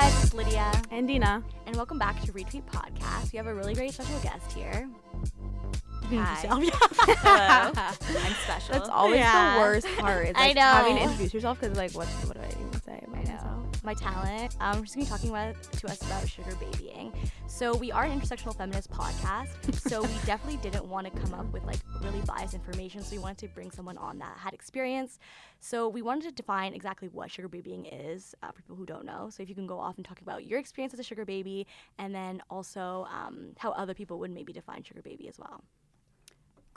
guys, it's Lydia, And Dina. and welcome back to Retweet Podcast. We have a really great special guest here. Hi. Hello. I'm special. That's always Yeah. the worst part. I like having to know. introduce yourself because like what what do I even say about I know. myself? My talent. Um, we're gonna be talking about, to us about sugar babying. So we are an intersectional feminist podcast. so we definitely didn't want to come up with like really biased information. So we wanted to bring someone on that had experience. So we wanted to define exactly what sugar babying is uh, for people who don't know. So if you can go off and talk about your experience as a sugar baby, and then also um, how other people would maybe define sugar baby as well.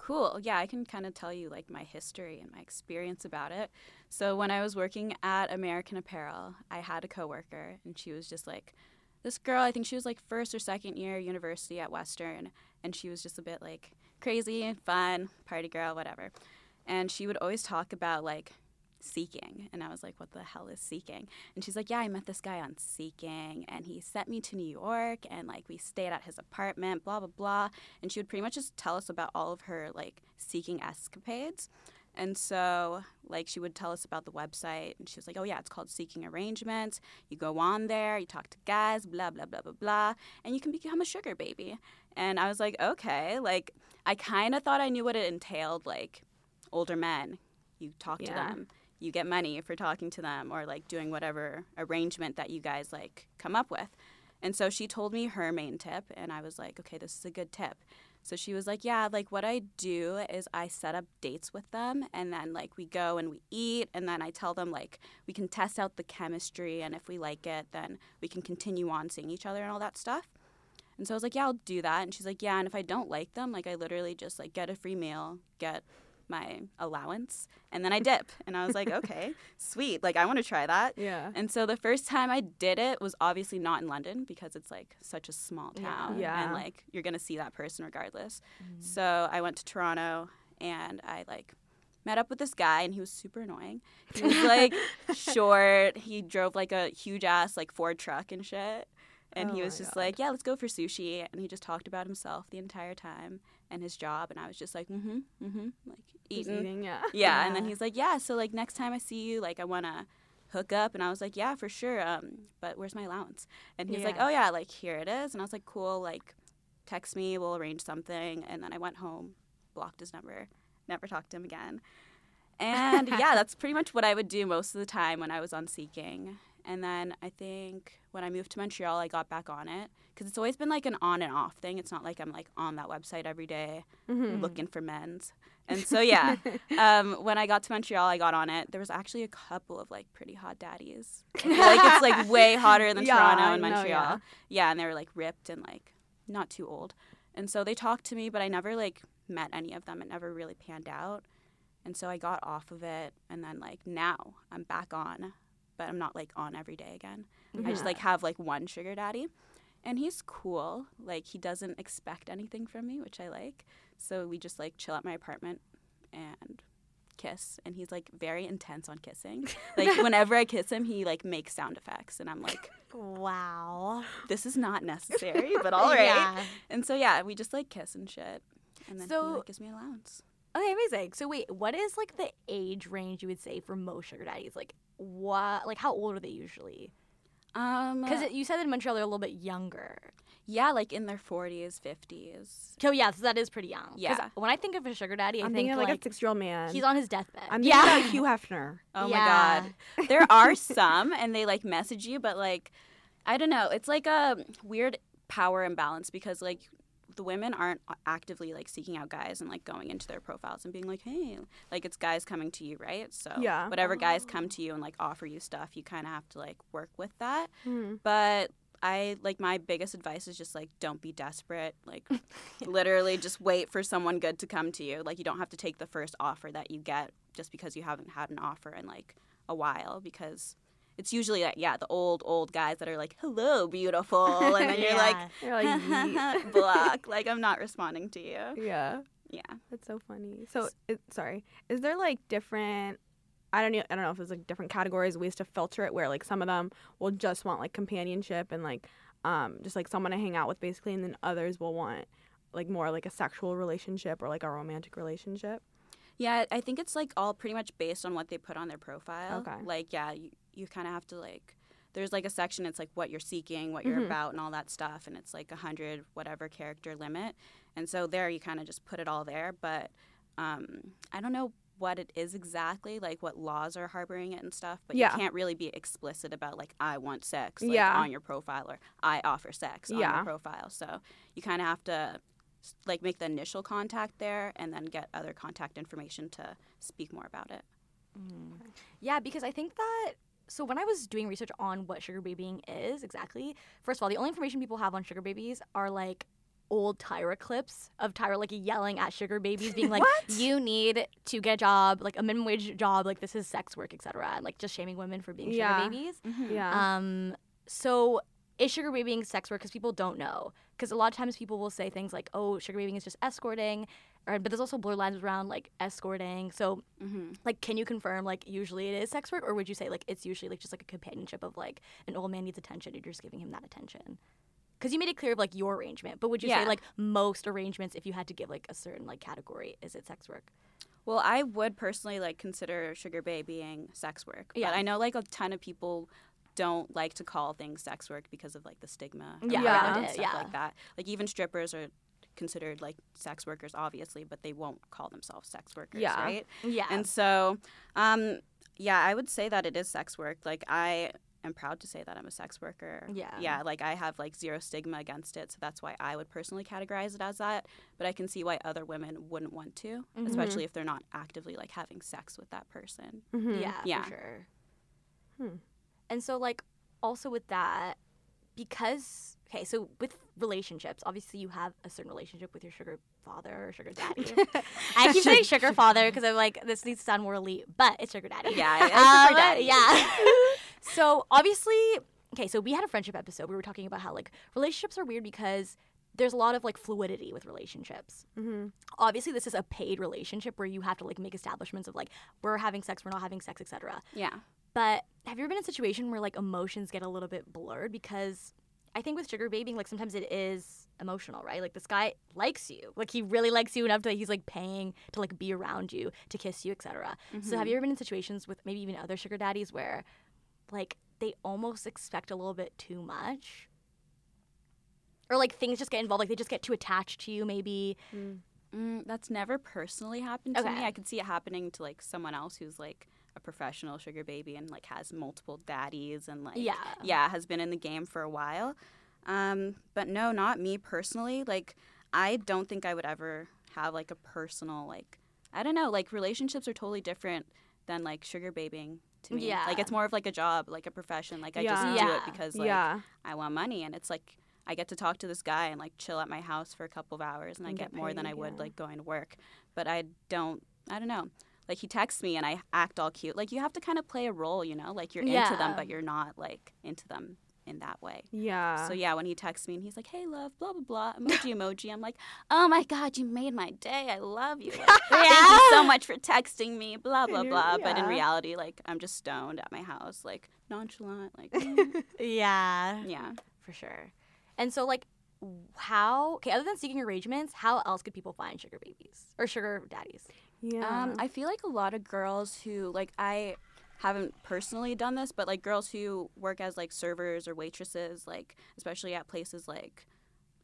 Cool. Yeah, I can kind of tell you like my history and my experience about it. So when I was working at American Apparel, I had a coworker and she was just like this girl, I think she was like first or second year university at Western and she was just a bit like crazy and fun, party girl, whatever. And she would always talk about like Seeking. And I was like, what the hell is Seeking? And she's like, yeah, I met this guy on Seeking and he sent me to New York and like we stayed at his apartment, blah, blah, blah. And she would pretty much just tell us about all of her like Seeking escapades. And so, like, she would tell us about the website, and she was like, "Oh yeah, it's called Seeking Arrangements. You go on there, you talk to guys, blah blah blah blah blah, and you can become a sugar baby." And I was like, "Okay." Like, I kind of thought I knew what it entailed. Like, older men, you talk to them, you get money for talking to them, or like doing whatever arrangement that you guys like come up with. And so she told me her main tip, and I was like, "Okay, this is a good tip." So she was like, Yeah, like what I do is I set up dates with them and then like we go and we eat and then I tell them like we can test out the chemistry and if we like it, then we can continue on seeing each other and all that stuff. And so I was like, Yeah, I'll do that. And she's like, Yeah, and if I don't like them, like I literally just like get a free meal, get my allowance, and then I dip. And I was like, Okay, sweet. Like I want to try that. Yeah. And so the first time I did it was obviously not in London because it's like such a small town. Yeah. And like you're going to see that person regardless. Mm. So I went to Toronto and I like met up with this guy and he was super annoying. He was like short. He drove like a huge ass like Ford truck and shit. And Oh he was just God. like, yeah, let's go for sushi. And he just talked about himself the entire time and his job. And I was just like, mm hmm, mm hmm, like eating. eating, yeah. Yeah, and then he's like, "Yeah, so like next time I see you, like I want to hook up." And I was like, "Yeah, for sure. Um, but where's my allowance?" And he's like, "Oh yeah, like here it is." And I was like, "Cool, like text me, we'll arrange something." And then I went home, blocked his number, never talked to him again. And yeah, that's pretty much what I would do most of the time when I was on Seeking. And then I think when I moved to Montreal, I got back on it because it's always been like an on and off thing. It's not like I'm like on that website every day Mhm. looking for men's. And so yeah, um, when I got to Montreal, I got on it. There was actually a couple of like pretty hot daddies. Like it's like way hotter than Yeah, Toronto and Montreal. yeah. yeah, and they were like ripped and like not too old. And so they talked to me, but I never like met any of them. It never really panned out. And so I got off of it, and then like now I'm back on, but I'm not like on every day again. I just like have like one sugar daddy, and he's cool. Like he doesn't expect anything from me, which I like. So we just like chill at my apartment and kiss, and he's like very intense on kissing. Like whenever I kiss him, he like makes sound effects, and I'm like, Wow. this is not necessary, but all right. Yeah. And so yeah, we just like kiss and shit, and then he like gives me an allowance. Okay, amazing. So wait, what is like the age range you would say for most sugar daddies? Like what? Like how old are they usually? Um, Because you said in Montreal they're a little bit younger. yeah, like in their 40s, 50s. So yeah, so that is pretty young. Yeah. When I think of a sugar daddy, I I'm think like, like, a six year old man. he's on his deathbed. I'm thinking yeah. about Hugh Hefner. Oh Yeah. my god. There are some and they like message you but like I don't know, it's like a weird power imbalance because like the women aren't actively like seeking out guys and like going into their profiles and being like, "Hey, like it's guys coming to you, right?" So Yeah. whatever guys come to you and like offer you stuff, you kind of have to like work with that. Hmm. But I like my biggest advice is just like don't be desperate. Like literally just wait for someone good to come to you. Like you don't have to take the first offer that you get just because you haven't had an offer in like a while because it's usually that yeah, the old old guys that are like, "Hello, beautiful." And then you're like, You're like, block. Like I'm not responding to you. yeah. Yeah. That's so funny. So, it, sorry, is there like different? I don't know. I don't know if there's like different categories, ways to filter it. Where like some of them will just want like companionship and like um just like someone to hang out with basically, and then others will want like more like a sexual relationship or like a romantic relationship. Yeah, I think it's like all pretty much based on what they put on their profile. Okay. Like, yeah, you, you kind of have to like there's like a section it's like what you're seeking what you're Mhm. about and all that stuff and it's like a hundred whatever character limit and so there you kind of just put it all there but um, i don't know what it is exactly like what laws are harboring it and stuff but Yeah. you can't really be explicit about like i want sex like, Yeah. on your profile or i offer sex on Yeah. your profile so you kind of have to like make the initial contact there and then get other contact information to speak more about it Yeah, because I think that so when I was doing research on what sugar babying is exactly, first of all, the only information people have on sugar babies are like old Tyra clips of Tyra like yelling at sugar babies, being like, "You need to get a job, like a minimum wage job, like this is sex work, etc." And like just shaming women for being Yeah. sugar babies. Yeah. Um, so is sugar babying sex work? Because people don't know. Because a lot of times people will say things like, "Oh, sugar babying is just escorting," or but there's also blurred lines around like escorting. So hmm like can you confirm like usually it is sex work or would you say like it's usually like just like a companionship of like an old man needs attention and you're just giving him that attention because you made it clear of like your arrangement but would you say like most arrangements if you had to give like a certain like category is it sex work Well, I would personally like consider sugar babying sex work. Yeah. But I know like a ton of people don't like to call things sex work because of like the stigma Yeah, Yeah. around it and it, stuff yeah. like that. Like even strippers are considered like sex workers obviously, but they won't call themselves sex workers, Yeah. right? yeah And so um yeah, I would say that it is sex work. Like I am proud to say that I'm a sex worker. Yeah. Yeah, like I have like zero stigma against it, so that's why I would personally categorize it as that. But I can see why other women wouldn't want to, Mhm. especially if they're not actively like having sex with that person. Mhm. yeah Yeah. for sure Hmm. and so like also with that because okay so with relationships obviously you have a certain relationship with your sugar father or sugar daddy. I keep saying sugar father because i'm like this needs to sound more elite but it's sugar daddy. Yeah, I- I prefer Um, daddy. yeah. So obviously okay so we had a friendship episode. We were talking about how like relationships are weird because there's a lot of like fluidity with relationships. Mhm. obviously this is a paid relationship where you have to like make establishments of like we're having sex we're not having sex etc Yeah. But have you ever been in a situation where like emotions get a little bit blurred? Because I think with sugar babying, like sometimes it is emotional, right? Like this guy likes you, like he really likes you enough that he's like paying to like be around you, to kiss you, etc. So have you ever been in situations with maybe even other sugar daddies where like they almost expect a little bit too much? Or like things just get involved, like they just get too attached to you, maybe. Mm, that's never personally happened to me. I could see it happening to like someone else who's like a professional sugar baby and like has multiple daddies and like Yeah. yeah has been in the game for a while. Um, but no, not me personally. Like I don't think I would ever have like a personal like I don't know like relationships are totally different than like sugar babying to me. Yeah. like it's more of like a job, like a profession. Like I Yeah. just do Yeah. it because like yeah. I want money and it's like I get to talk to this guy and like chill at my house for a couple of hours and, I And get, get more than I would like going to work. But I don't I don't know. Like he texts me and I act all cute. Like you have to kind of play a role, you know? Like you're into them but you're not like into them in that way. Yeah. so yeah, when he texts me and he's like, "Hey, love, blah blah blah," emoji emoji, I'm like, "Oh my god, you made my day! I love you! Like, Thank you so much for texting me, blah blah blah." But in reality, like I'm just stoned at my house, like nonchalant, like mm, Yeah. yeah. For sure. And so, like, how, okay, other than seeking arrangements, how else could people find sugar babies or sugar daddies? Yeah. Um, I feel like a lot of girls who like I haven't personally done this, but like girls who work as like servers or waitresses, like especially at places like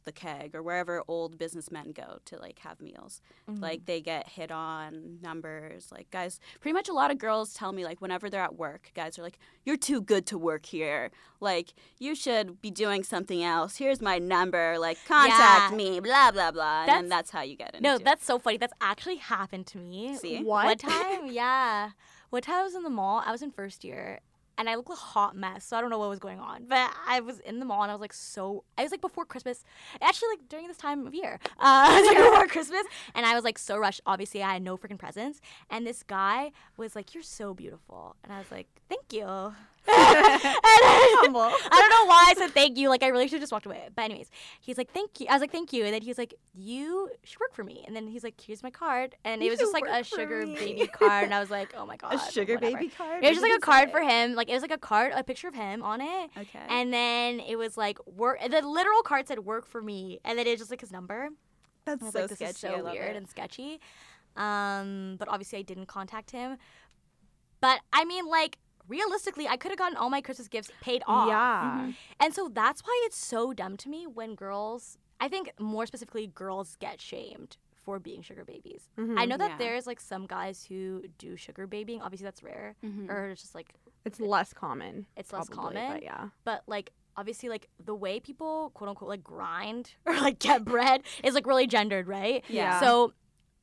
the keg or wherever old businessmen go to like have meals. Like mm-hmm. they get hit on numbers. Like guys, pretty much a lot of girls tell me like whenever they're at work, guys are like, "You're too good to work here. Like you should be doing something else. Here's my number. Like contact Yeah. me. Blah blah blah." And then That's- that's how you get into No, it. that's so funny. That's actually happened to me. See? One What? time, yeah. One time I was in the mall. I was in first year, and I looked like a hot mess. So I don't know what was going on, but I was in the mall, and I was like so. I was like before Christmas, actually like during this time of year, uh, like before Christmas, and I was like so rushed. Obviously, I had no freaking presents, and this guy was like, "You're so beautiful," and I was like, "Thank you." And I- Humble. I don't know why I said thank you. Like I really should have just walked away. But anyways, he's like, thank you. I was like, thank you. And then he was like, you should work for me. And then he's like, here's my card. And it was just like a sugar me. baby card. And I was like, oh my god. a sugar whatever. baby card. It was just like a card for him. Like it was like a card, a picture of him on it. okay. And then it was like work. The literal card said "work for me," and then it was just like his number. That's was so like, this sketchy. is so weird it. and sketchy. Um, but obviously I didn't contact him. But I mean, like realistically, I could have gotten all my Christmas gifts paid off. Yeah. And so that's why it's so dumb to me when girls, I think more specifically, girls get shamed for being sugar babies. Mhm. I know that Yeah. there's like some guys who do sugar babying. Obviously, that's rare, Mhm. or it's just like It's less common. it's less probably, common. But yeah. But like obviously, like the way people quote unquote like grind or like get bread is like really gendered, right? Yeah. So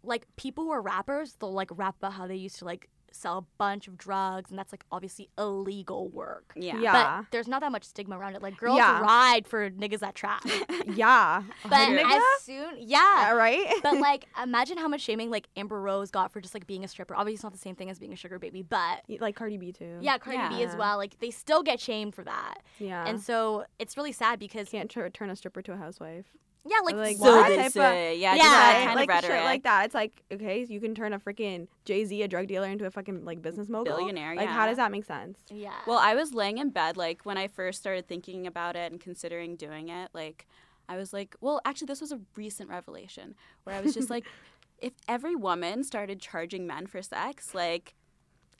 like people who are rappers, they'll like rap about how they used to like sell a bunch of drugs, and that's like obviously illegal work. Yeah. Yeah. But there's not that much stigma around it. Like girls Yeah. ride for niggas that trap. yeah. But Nigga? as soon, yeah. Yeah, right? but like, imagine how much shaming like Amber Rose got for just like being a stripper. Obviously, it's not the same thing as being a sugar baby, but like Cardi B too. yeah, Cardi B as well. Like, they still get shamed for that, Yeah. and so it's really sad because can't tur- turn a stripper to a housewife. Yeah, like, Like, So that they type of- say, yeah, Yeah, that kind like of rhetoric. shit like that. It's like okay, you can turn a freaking Jay Z, a drug dealer, into a fucking like business mogul. Billionaire, Like, how does that make sense? yeah. Well, I was laying in bed like when I first started thinking about it and considering doing it. Like, I was like, well, actually, this was a recent revelation where I was just like, if every woman started charging men for sex, like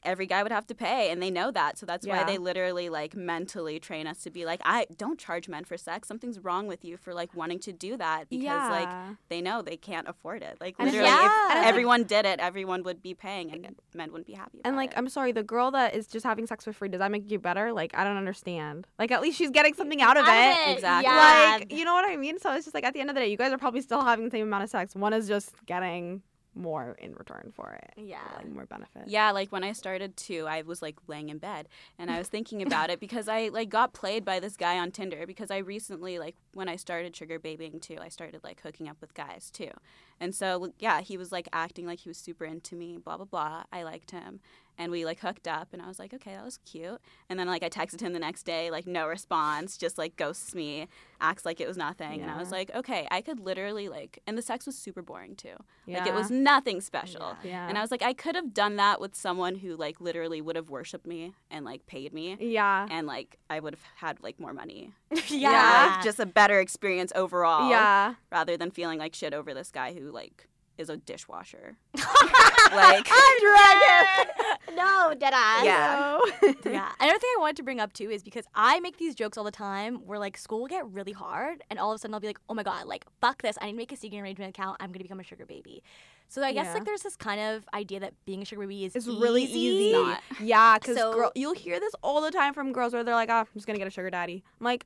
every guy would have to pay and they know that so that's why they literally like mentally train us to be like i don't charge men for sex something's wrong with you for like wanting to do that because like they know they can't afford it like literally Yeah. if And it's like- everyone did it everyone would be paying and men wouldn't be happy about And like, it. I'm sorry, the girl that is just having sex for free, does that make you better? Like, I don't understand. Like, at least she's getting something out of Out it. it, Exactly. yeah. Like, you know what I mean? So it's just like at the end of the day, you guys are probably still having the same amount of sex. One is just getting more in return for it. Yeah. Like more benefit. Yeah, like when I started too, I was like laying in bed and I was thinking about it because I like got played by this guy on Tinder because I recently like when I started sugar babying too, I started like hooking up with guys too. And so yeah, he was like acting like he was super into me, blah blah blah. I liked him and we like hooked up and I was like, "Okay, that was cute." And then like I texted him the next day, like no response, just like ghosts me, acts like it was nothing. And I was like, "Okay, I could literally like and the sex was super boring too. Yeah. Like it was nothing special." Yeah. And I was like, I could have done that with someone who like literally would have worshipped me and like paid me, yeah. and like I would have had like more money. yeah. like, just a better experience overall. Yeah. rather than feeling like shit over this guy who like is a dishwasher. like, I'm dragon. no, dead ass. Yeah. So- Yeah. Another thing I wanted to bring up too is because I make these jokes all the time where like school will get really hard and all of a sudden I'll be like, oh my god, like fuck this. I need to make a secret arrangement account. I'm gonna become a sugar baby. So I guess Yeah. like there's this kind of idea that being a sugar baby is It's really easy. Not. Yeah, because So- girl, you'll hear this all the time from girls where they're like, "Ah, I'm just gonna get a sugar daddy." I'm like,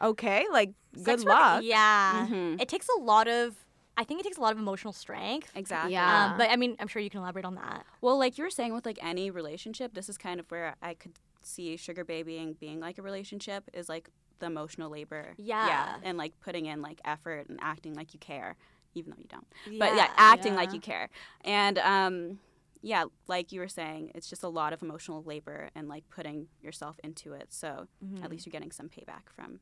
okay, like good Sex work- luck. Yeah. Mhm. It takes a lot of I think it takes a lot of emotional strength. exactly. Yeah. Um, but I mean, I'm sure you can elaborate on that. Well, like you were saying with like any relationship, this is kind of where I could see sugar babying being like a relationship is like the emotional labor. Yeah. Yeah. And like putting in like effort and acting like you care, even though you don't. but yeah, acting like you care. And um, yeah, like you were saying, it's just a lot of emotional labor and like putting yourself into it. So Mhm. at least you're getting some payback from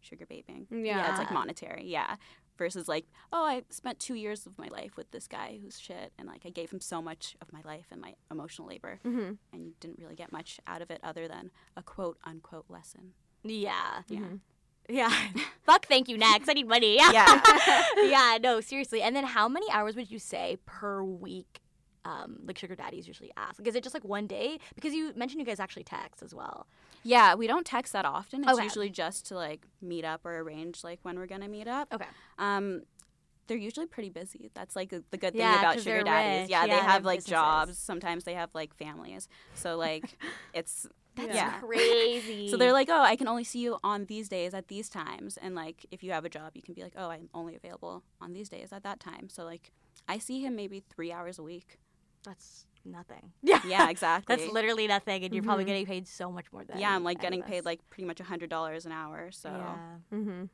sugar babying. Yeah. It's like monetary. Yeah. Versus like, oh, I spent two years of my life with this guy who's shit, and like I gave him so much of my life and my emotional labor, hmm and you didn't really get much out of it other than a quote unquote lesson. Yeah. Yeah. Mhm. Yeah. Fuck thank you next. I need money. Yeah. Yeah. yeah, no, seriously. And then how many hours would you say per week um like sugar daddies usually ask? Like is it just like one day? Because you mentioned you guys actually text as well. Yeah, we don't text that often. It's Okay. usually just to like meet up or arrange like when we're gonna meet up. Okay. Um, they're usually pretty busy. That's like the good thing Yeah, about sugar daddies. Yeah, Yeah, they have like businesses. jobs. Sometimes they have like families. So like, it's That's yeah. crazy. So they're like, oh, I can only see you on these days at these times. And like, if you have a job, you can be like, oh, I'm only available on these days at that time. So like, I see him maybe three hours a week. That's nothing. Yeah. Yeah, exactly. That's literally nothing and you're probably Mhm. getting paid so much more than yeah, I'm like getting paid like pretty much a hundred dollars an hour. So Yeah. hmm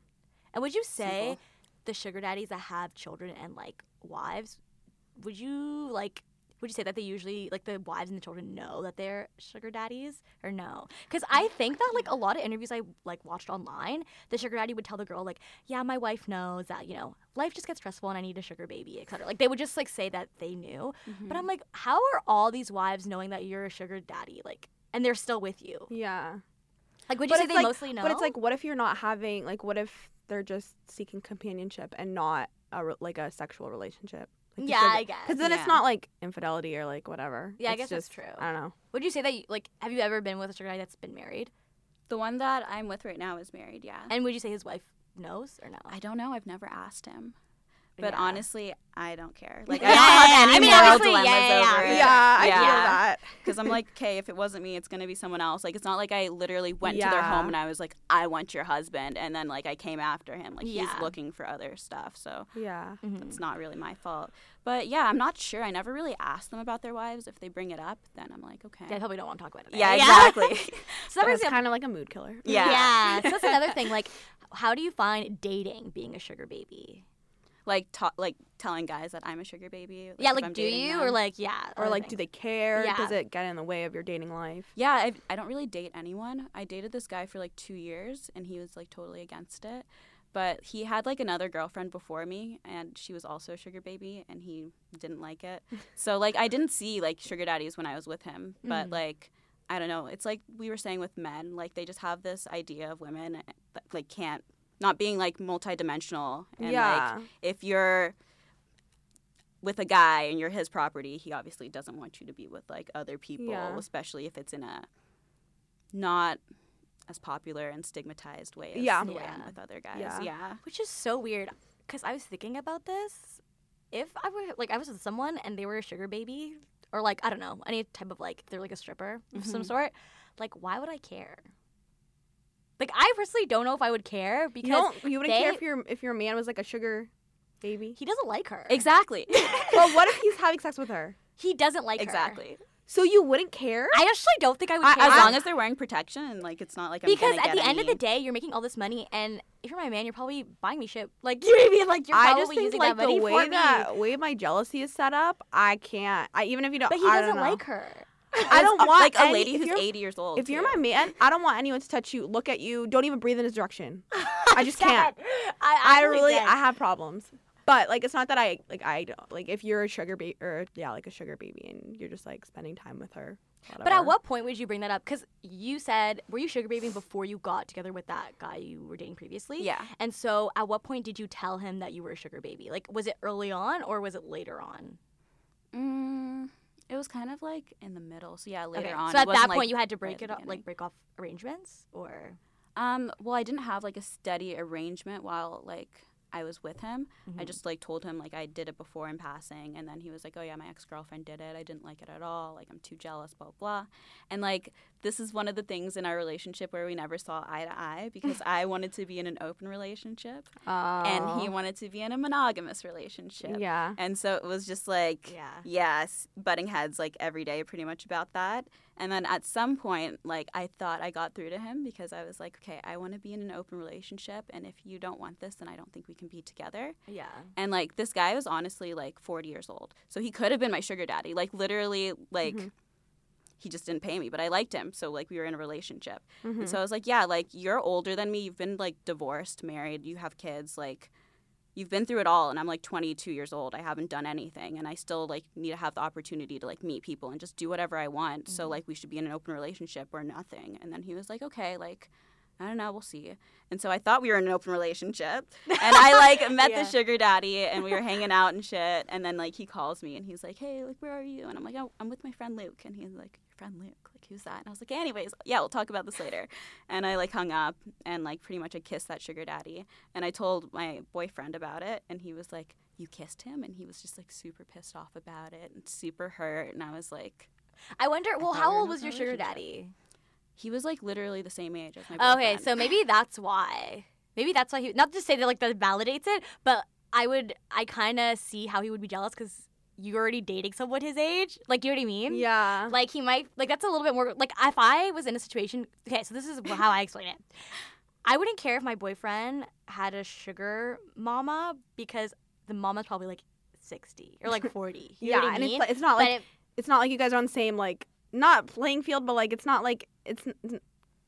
And would you say Simple. the sugar daddies that have children and like wives, would you like would you say that they usually like the wives and the children know that they're sugar daddies or no? Because I think that like a lot of interviews I like watched online, the sugar daddy would tell the girl like, "Yeah, my wife knows that you know life just gets stressful and I need a sugar baby, etc." Like they would just like say that they knew. Mm-hmm. But I'm like, how are all these wives knowing that you're a sugar daddy like, and they're still with you? Yeah. Like, would you But say they like- mostly know? But it's like, what if you're not having like, what if they're just seeking companionship and not a like a sexual relationship? Like, Yeah, I guess. Because then Yeah. it's not like infidelity or like whatever. Yeah, I It's guess that's just, true. I don't know. Would you say that you, like have you ever been with a sugar daddy that's been married? The one that I'm with right now is married, yeah. And would you say his wife knows or no? I don't know. I've never asked him. But Yeah. honestly, I don't care. Like Yeah, I don't have yeah, yeah. any I mean, moral dilemmas yeah, yeah, over yeah. it. Yeah, I Yeah. feel that. Because I'm like, okay, if it wasn't me, it's gonna be someone else. Like, it's not like I literally went to their home and I was like, I want your husband, and then like I came after him. Like Yeah. he's looking for other stuff, so Yeah. Mhm. it's not really my fault. But yeah, I'm not sure. I never really asked them about their wives. If they bring it up, then I'm like, okay. Yeah, I probably don't want to talk about it. Yeah, right? exactly. so that brings It's me up kind of like a mood killer. Yeah. Yeah. So that's another thing. Like, how do you find dating being a sugar baby? Like, ta- like telling guys that I'm a sugar baby. yeah, like, do you them. or like, yeah, Or like, do they care? Yeah. Does it get in the way of your dating life? Yeah, I I don't really date anyone. I dated this guy for like two years, and he was like totally against it. But he had like another girlfriend before me, and she was also a sugar baby, and he didn't like it. so like I didn't see like sugar daddies when I was with him, but Mhm. like I don't know. It's like we were saying with men, like they just have this idea of women that like can't not being like multidimensional, and yeah. like if you're with a guy and you're his property, he obviously doesn't want you to be with like other people, Yeah. especially if it's in a not as popular and stigmatized way as Yeah. the way Yeah. I'm with other guys. Yeah. Yeah. Which is so weird because I was thinking about this. If I were like I was with someone and they were a sugar baby or like I don't know any type of like they're like a stripper of some Mhm. sort, like why would I care? Like I personally don't know if I would care because You don't. You wouldn't care if your if your man was like a sugar baby. he doesn't like her. Exactly. well, what if he's having sex with her? He doesn't like her. exactly. So you wouldn't care? I actually don't think I would I- care. As long as they're wearing protection and like it's not like I'm because at get the end of the day, you're making all this money, and if you're my man, you're probably buying me shit. Like you know what I mean? Like you're I just think using like that money the way for me. that way my jealousy is set up, I can't. I even if you don't. But he I doesn't don't know. like her. I don't want like a any- lady who's 80 years old. If you're my man, I don't want anyone to touch you, look at you, don't even breathe in his direction. I just can't. Dead. I, I really, dead. I have problems. But like, it's not that I like. I don't like if you're a sugar baby or yeah, like a sugar baby, and you're just like spending time with her. But at what point would you bring that up? Because you said, were you sugar babying before you got together with that guy you were dating previously? Yeah. And so, at what point did you tell him that you were a sugar baby? Like, was it early on or was it later on? Mm, it was kind of like in the middle. So yeah, later Okay, on. So at that like, point, you had to break the it up, beginning. like break off arrangements, or Um, well, I didn't have like a steady arrangement while like I was with him. I Mhm. just like told him like I did it before in passing, and then he was like, "Oh yeah, my ex girlfriend did it. I didn't like it at all. Like I'm too jealous, blah blah." And like this is one of the things in our relationship where we never saw eye to eye because I wanted to be in an open relationship and he Oh. wanted to be in a monogamous relationship. Yeah. And so it was just like yeah, yes, butting heads like every day pretty much about that. And then at some point, like I thought I got through to him because I was like, okay, I want to be in an open relationship. And if you don't want this, then I don't think we can be together. yeah. And like this guy was honestly like 40 years old. So he could have been my sugar daddy. Like literally, like Mhm. He just didn't pay me, but I liked him. So like we were in a relationship. Mhm. And so I was like, yeah, like you're older than me. You've been like divorced, married, you have kids, like you've been through it all and I'm like 22 years old. I haven't done anything and I still like need to have the opportunity to like meet people and just do whatever I want. So Mhm. like we should be in an open relationship or nothing. And then he was like, "Okay, like I don't know, we'll see." And so I thought we were in an open relationship. And I like met Yeah. the sugar daddy and we were hanging out and shit. And then like he calls me and he's like, "Hey, like where are you?" And I'm like, "Oh, I'm with my friend Luke." And he's like, "Your friend Luke? Like who's that?" And I was like, "Anyways, yeah, we'll talk about this later." And I like hung up and like pretty much I kissed that sugar daddy. And I told my boyfriend about it and he was like, "You kissed him?" And he was just like super pissed off about it and super hurt. And I was like, I wonder. Well, thought how old was your sugar daddy? he was like literally the same age as my boyfriend. Okay, so maybe that's why. Maybe that's why he. Not to say that like that validates it, but I would. I kind of see how he would be jealous because you're already dating someone his age. Like, you know what I mean? Yeah. Like he might. Like that's a little bit more. Like if I was in a situation. Okay, so this is how I explain it. I wouldn't care if my boyfriend had a sugar mama because the mama's probably like sixty or like forty. You yeah, what I and mean? it's like, it's not like it, it's not like you guys are on the same like not playing field, but like it's not like it's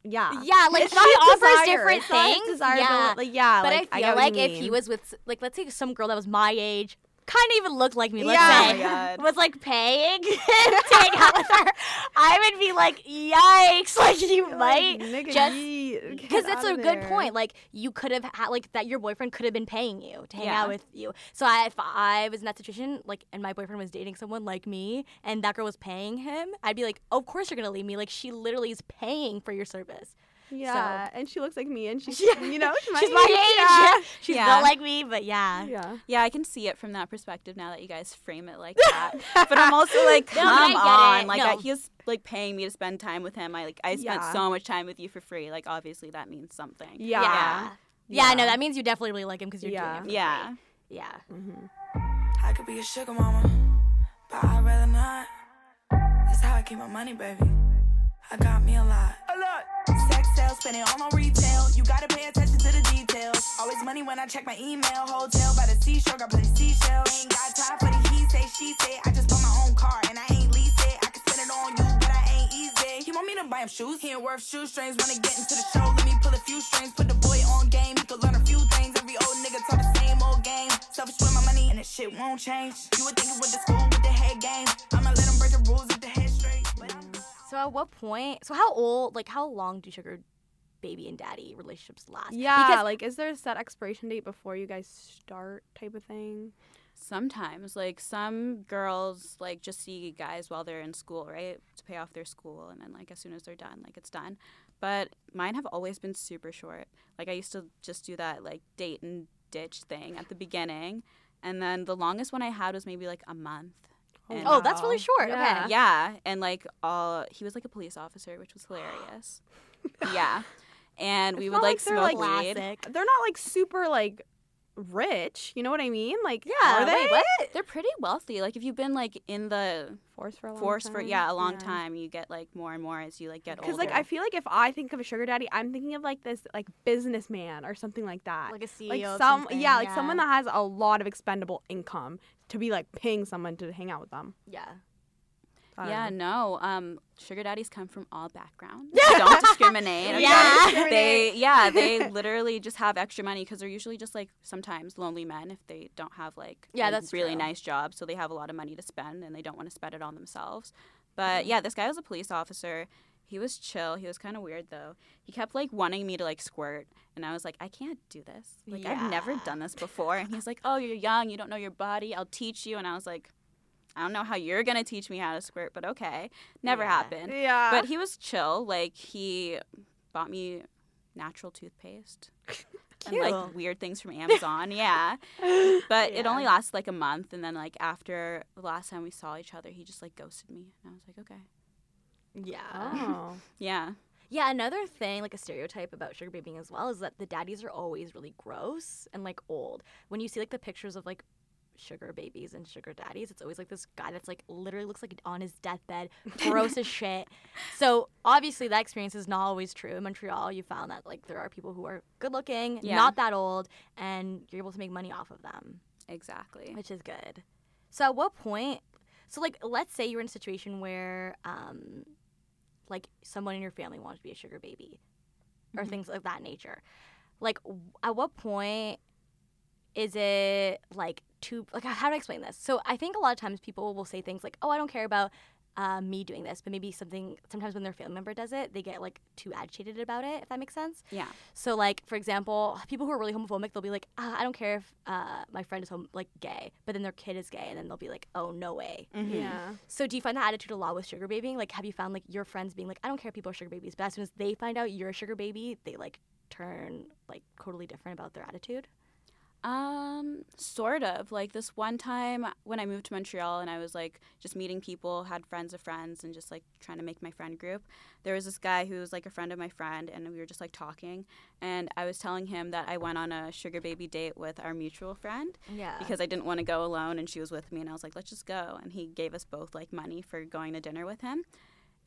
yeah. yeah, like It's she not offers desire. different It's things. Yeah. Like yeah, But like, I feel what like if he was with, like, let's say some girl that was my age, kind of even looked like me, let's Yeah. Oh say, God. was like paying to hang out with her, I would be like, yikes! Like you might Nigga, just because it's a outta good point. Like you could have had like that your boyfriend could have been paying you to hang Yeah. out with you. So I, if I was in that situation, like, and my boyfriend was dating someone like me, and that girl was paying him, I'd be like, of course you're gonna leave me. Like she literally is paying for your service. Yeah, and she looks like me, and she's Yeah. you know she's my She's age. my age. Yeah. She's Yeah. not like me, but yeah. Yeah. Yeah, I can see it from that perspective now that you guys frame it like that. but I'm also like, No, come I on, it. like No. I, he was like paying me to spend time with him. I like I spent Yeah. so much time with you for free. Like obviously that means something. Yeah. Yeah. Yeah, no, Yeah. that means you definitely really like him because you're Yeah. doing it. for Yeah. free. Yeah. Mm-hmm. I could be a sugar mama, but I'd rather not. That's how I keep my money, baby. I got me a lot. A lot. Sex sales, spending all on retail. You gotta pay attention to the details. Always money when I check my email. Hotel by the seashore, got plenty seashells. Ain't got time for the he say, she say. I just bought my own car and I ain't lease it. I can spend it on you, but I ain't easy. He want me to buy him shoes. He ain't worth shoestrings. Wanna get into the show, let me pull a few strings. Put the boy on game, he could learn a few things. Every old nigga talk the same old game. Selfish with my money and this shit won't change. You would think it with the school with the head game. I'ma let him break the rules with the head So at what point? So how old? Like how long do sugar baby and daddy relationships last? Yeah, Because like is there a set expiration date before you guys start type of thing? Sometimes, like some girls, like just see guys while they're in school, right, to pay off their school, and then like as soon as they're done, like it's done. But mine have always been super short. Like I used to just do that like date and ditch thing at the beginning, and then the longest one I had was maybe like a month. And- Oh, that's really short. Yeah. Okay. yeah, and like all he was like a police officer, which was hilarious. yeah, and we It's would like like they're, smoke like, weed. Classic. They're not like super like rich. You know what I mean? Like Yeah. are they? Wait, what? They're pretty wealthy. Like if you've been like in the Force for a long force time. for yeah a long time, you get like more and more as you like get older. Because like I feel like if I think of a sugar daddy, I'm thinking of like this like businessman or something like that. Like a CEO. like some something, yeah, like someone that has a lot of expendable income to be like paying someone to hang out with them. Yeah. I yeah, know. no. Um, sugar daddies come from all backgrounds. Don't discriminate. okay? Yeah. They yeah they literally just have extra money because they're usually just like sometimes lonely men if they don't have like Yeah, a that's really true. nice jobs so they have a lot of money to spend and they don't want to spend it on themselves. But yeah, this guy was a police officer. He was chill. He was kind of weird though. He kept like wanting me to like squirt, and I was like, I can't do this. Like I've never done this before. And he's like, Oh, you're young. You don't know your body. I'll teach you. And I was like, I don't know how you're gonna teach me how to squirt, but okay. Never Yeah. happened. Yeah. But he was chill. Like he bought me natural toothpaste and like weird things from Amazon. yeah. But it only lasted like a month and then like after the last time we saw each other, he just like ghosted me. And I was like, Okay. Yeah. oh. Yeah. Yeah, another thing, like a stereotype about sugar babying as well, is that the daddies are always really gross and like old. When you see like the pictures of like sugar babies and sugar daddies, it's always like this guy that's like literally looks like on his deathbed, gross as shit. So obviously that experience is not always true. In Montreal, you found that like there are people who are good looking, Yeah. not that old, and you're able to make money off of them, Exactly. which is good. So at what point? So like, let's say you're in a situation where, um, like someone in your family wants to be a sugar baby, or Mhm. things of that nature. Like, at what point is it like too like how do I explain this? So I think a lot of times people will say things like, "Oh, I don't care about uh, me doing this," but maybe something sometimes when their family member does it, they get like too agitated about it. If that makes sense. Yeah. So like for example, people who are really homophobic, they'll be like, ah, "I don't care if uh, my friend is home like gay," but then their kid is gay, and then they'll be like, "Oh, no way." Mhm. Yeah. So do you find that attitude a lot with sugar babying? Like, have you found like your friends being like, I don't care if people are sugar babies, but as soon as they find out you're a sugar baby, they like turn like totally different about their attitude? Um, sort of. Like this one time when I moved to Montreal and I was like just meeting people, had friends of friends, and just like trying to make my friend group. There was this guy who was like a friend of my friend, and we were just like talking. And I was telling him that I went on a sugar baby date with our mutual friend Yeah. because I didn't want to go alone, and she was with me. And I was like, let's just go. And he gave us both like money for going to dinner with him.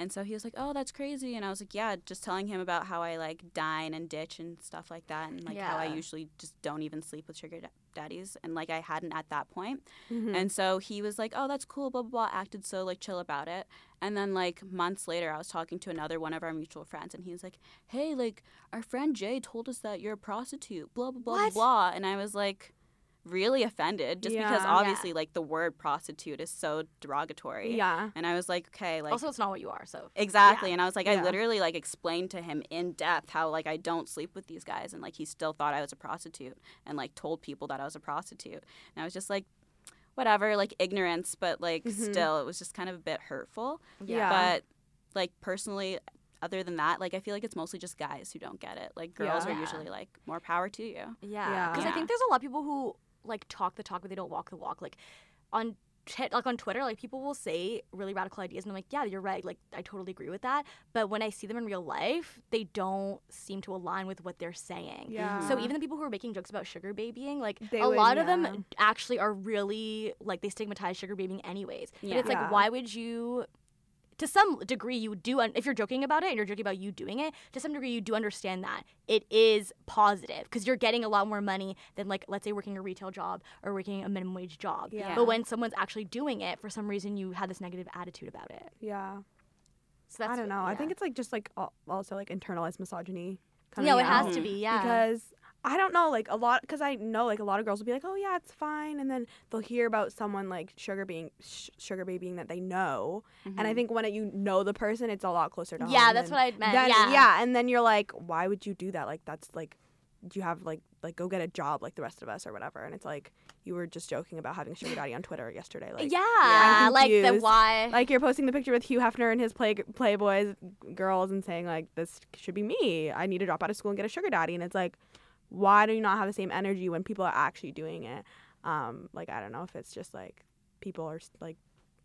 And so he was like, "Oh, that's crazy." And I was like, "Yeah," just telling him about how I like dine and ditch and stuff like that, and like how I usually just don't even sleep with sugar daddies, and like I hadn't at that point. Mhm. And so he was like, "Oh, that's cool," blah blah blah. Acted so like chill about it. And then like months later, I was talking to another one of our mutual friends, and he was like, "Hey, like our friend Jay told us that you're a prostitute." Blah blah blah What? blah. And I was like, really offended just because Yeah. obviously like the word prostitute is so derogatory. Yeah. And I was like, okay, like also, it's not what you are. So Exactly. Yeah. And I was like, I literally like explained to him in depth how like I don't sleep with these guys and like he still thought I was a prostitute and like told people that I was a prostitute. And I was just like, whatever, like ignorance, but like Mhm. still it was just kind of a bit hurtful. Yeah. But like personally other than that, like I feel like it's mostly just guys who don't get it. Like girls Yeah. are usually like more power to you. Yeah, Yeah. because I think there's a lot of people who like talk the talk, but they don't walk the walk. Like on t- like on Twitter, like people will say really radical ideas, and I'm like, yeah, you're right. Like I totally agree with that. But when I see them in real life, they don't seem to align with what they're saying. Yeah. Mm-hmm. So even the people who are making jokes about sugar babying, like They a would- lot of them actually are really like they stigmatize sugar babying anyways. But Yeah. it's like, Yeah. why would you? To some degree, you do. Un- if you're joking about it and you're joking about you doing it, to some degree, you do understand that it is positive because you're getting a lot more money than, like, let's say, working a retail job or working a minimum wage job. Yeah. But when someone's actually doing it, for some reason, you have this negative attitude about it. Yeah. So that's I don't know. I yeah. think it's like just like also like internalized misogyny. no, coming it has out. to be. Yeah. because I don't know, like a lot, because I know like a lot of girls will be like, oh yeah, it's fine, and then they'll hear about someone like sugar being sh- sugar babying that they know, and I think when it, you know the person, it's a lot closer to Mm-hmm. yeah, that's what I meant. then- yeah. yeah, and then you're like, why would you do that? Like that's like, do you have like like go get a job like the rest of us or whatever, and it's like you were just joking about having a sugar daddy on Twitter yesterday, like yeah, I'm like the why. like you're posting the picture with Hugh Hefner and his play Playboys girls and saying like this should be me. I need to drop out of school and get a sugar daddy. And it's like, why do you not have the same energy when people are actually doing it? Um, like I don't know if it's just like people are like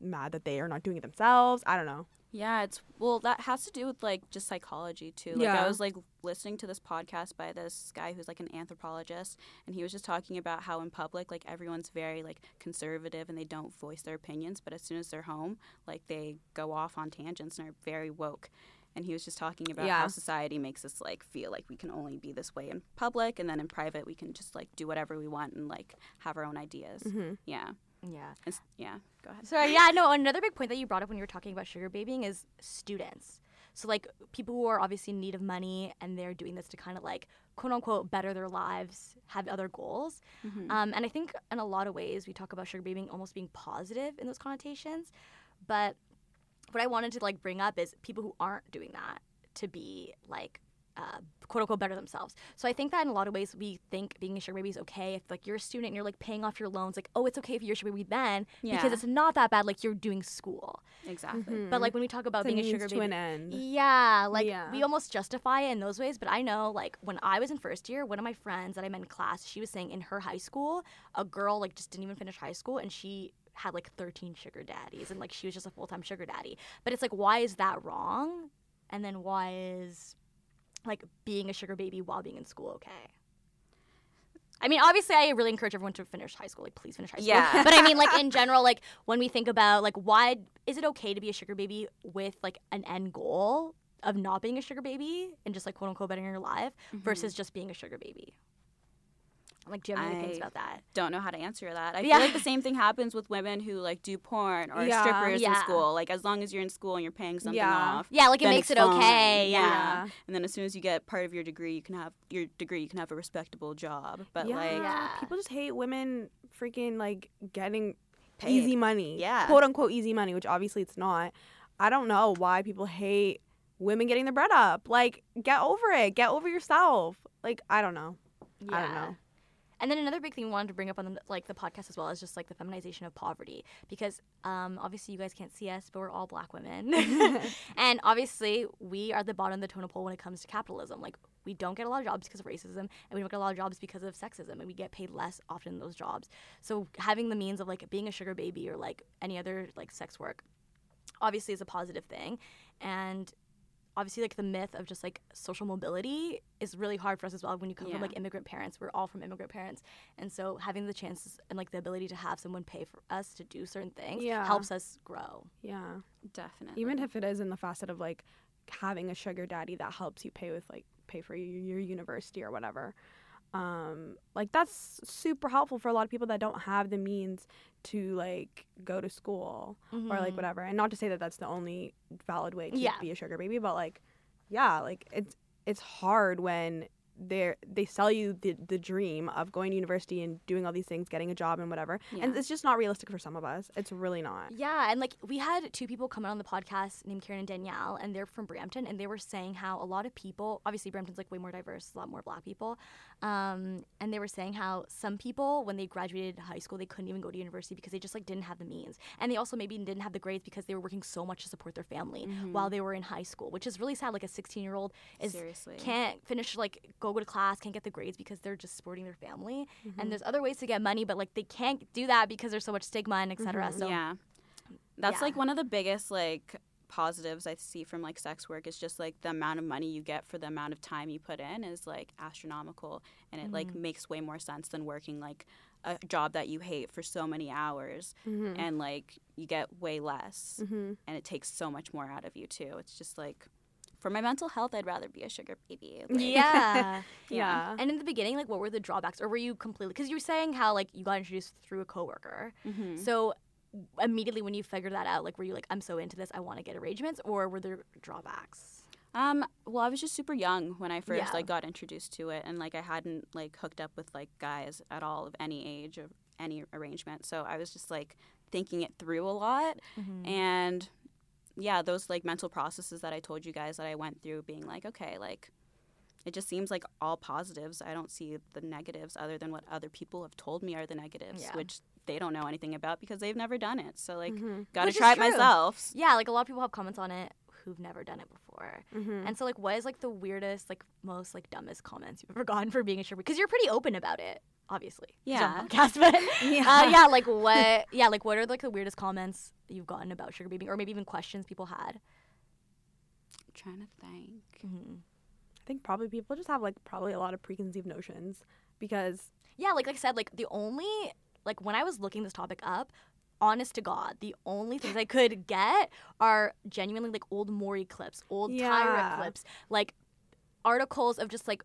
mad that they are not doing it themselves. I don't know. Yeah, it's well that has to do with like just psychology too. Like Yeah. I was like listening to this podcast by this guy who's like an anthropologist and he was just talking about how in public like everyone's very like conservative and they don't voice their opinions, but as soon as they're home, like they go off on tangents and are very woke. And he was just talking about Yeah. how society makes us like feel like we can only be this way in public and then in private we can just like do whatever we want and like have our own ideas. Mm-hmm. Yeah. yeah. Yeah, go ahead. Sorry, yeah, no, another big point that you brought up when you were talking about sugar babying is students. So like people who are obviously in need of money and they're doing this to kind of like quote unquote better their lives, have other goals. Mhm. Um, and I think in a lot of ways we talk about sugar babying almost being positive in those connotations. But what I wanted to like bring up is people who aren't doing that to be like uh, quote unquote better themselves. So I think that in a lot of ways we think being a sugar baby is okay if like you're a student and you're like paying off your loans, like oh it's okay if you're a sugar baby then because it's not that bad like you're doing school. Exactly. But like when we talk about being a sugar to baby, an end. yeah, like Yeah. we almost justify it in those ways. But I know, like when I was in first year, one of my friends that I met in class, she was saying in her high school, a girl like just didn't even finish high school, and she had like 13 sugar daddies, and like she was just a full time sugar daddy. But it's like, why is that wrong? And then why is like being a sugar baby while being in school okay? I mean, obviously, I really encourage everyone to finish high school. Like, please finish high school. Yeah. But I mean, like in general, like when we think about like why is it okay to be a sugar baby with like an end goal of not being a sugar baby and just like quote unquote bettering your life mm-hmm. versus just being a sugar baby? Like, do you have any things about that? don't know how to answer that. I Yeah. feel like the same thing happens with women who like do porn or Yeah. strippers in school. Like as long as you're in school and you're paying something Yeah. off. Yeah, like it makes it's it okay. Yeah. Yeah. And then as soon as you get part of your degree, you can have your degree, you can have a respectable job. But yeah. like Yeah. people just hate women freaking like getting Paid. easy money. Yeah. Quote unquote easy money, which obviously it's not. I don't know why people hate women getting their bread up. Like, get over it. Get over yourself. Like, I don't know. I don't know. And then another big thing we wanted to bring up on the, like the podcast as well is just like the feminization of poverty because um, obviously you guys can't see us, but we're all black women, and obviously we are the bottom of the totem pole when it comes to capitalism. Like we don't get a lot of jobs because of racism, and we don't get a lot of jobs because of sexism, and we get paid less often in those jobs. So having the means of like being a sugar baby or like any other like sex work, obviously is a positive thing, and obviously like the myth of just like social mobility is really hard for us as well when you come from like immigrant parents we're all from immigrant parents and so having the chances and like the ability to have someone pay for us to do certain things Yeah. helps us grow Yeah. definitely. Even if it is in the facet of like having a sugar daddy that helps you pay with like pay for your, your university or whatever. Um, like that's super helpful for a lot of people that don't have the means to like go to school or like Mhm. whatever. And not to say that that's the only valid way to Yeah. be a sugar baby, but like, yeah, like it's it's hard when they they sell you the the dream of going to university and doing all these things, getting a job and whatever. And it's just not realistic for some of us. It's really not. Yeah, and like we had two people come on the podcast named Karen and Danielle, and they're from Brampton, and they were saying how a lot of people, obviously Brampton's like way more diverse, a lot more Black people, um, and they were saying how some people when they graduated high school they couldn't even go to university because they just like didn't have the means, and they also maybe didn't have the grades because they were working so much to support their family mm-hmm. while they were in high school, which is really sad. Like a 16 year old is Seriously. can't finish like go go to class, can't get the grades because they're just supporting their family, and mm-hmm. there's other ways to get money, but like they can't do that because there's so much stigma and etc. Mm-hmm. So yeah. That's Yeah. like one of the biggest like positives I see from like sex work is just like the amount of money you get for the amount of time you put in is like astronomical and it like makes way more sense than working like a job that you hate for so many hours Mm-hmm. and like you get way less Mm-hmm. and it takes so much more out of you too. It's just like for my mental health I'd rather be a sugar baby. Like, yeah. Yeah. And in the beginning, like, what were the drawbacks, or were you completely? Because you were saying how like you got introduced through a coworker. mhm. So immediately when you figured that out, like, were you like, I'm so into this, I want to get arrangements, or were there drawbacks? Um, well, I was just super young when I first Yeah. like got introduced to it, and like I hadn't like hooked up with like guys at all of any age or any arrangement. So I was just like thinking it through a lot, Mm-hmm. and yeah, those like mental processes that I told you guys that I went through, being like, okay, like it just seems like all positives. I don't see the negatives other than what other people have told me are the negatives, Yeah. which they don't know anything about because they've never done it. So like, Mm-hmm. gotta Which try it myself. Yeah, like a lot of people have comments on it who've never done it before. Mm-hmm. And so, like, what is like the weirdest, like, most like dumbest comments you've ever gotten for being a sugar? Because you're pretty open about it, obviously. Yeah. podcast, but Yeah. uh, yeah, like what? Yeah, like what are like the weirdest comments you've gotten about sugar baby, or maybe even questions people had? I'm trying to think. Mm-hmm. I think probably people just have like probably a lot of preconceived notions because Yeah, like like I said, like the only like when I was looking this topic up, honest to God, the only things I could get are genuinely like old Maury clips, old Tyra clips, like articles of just like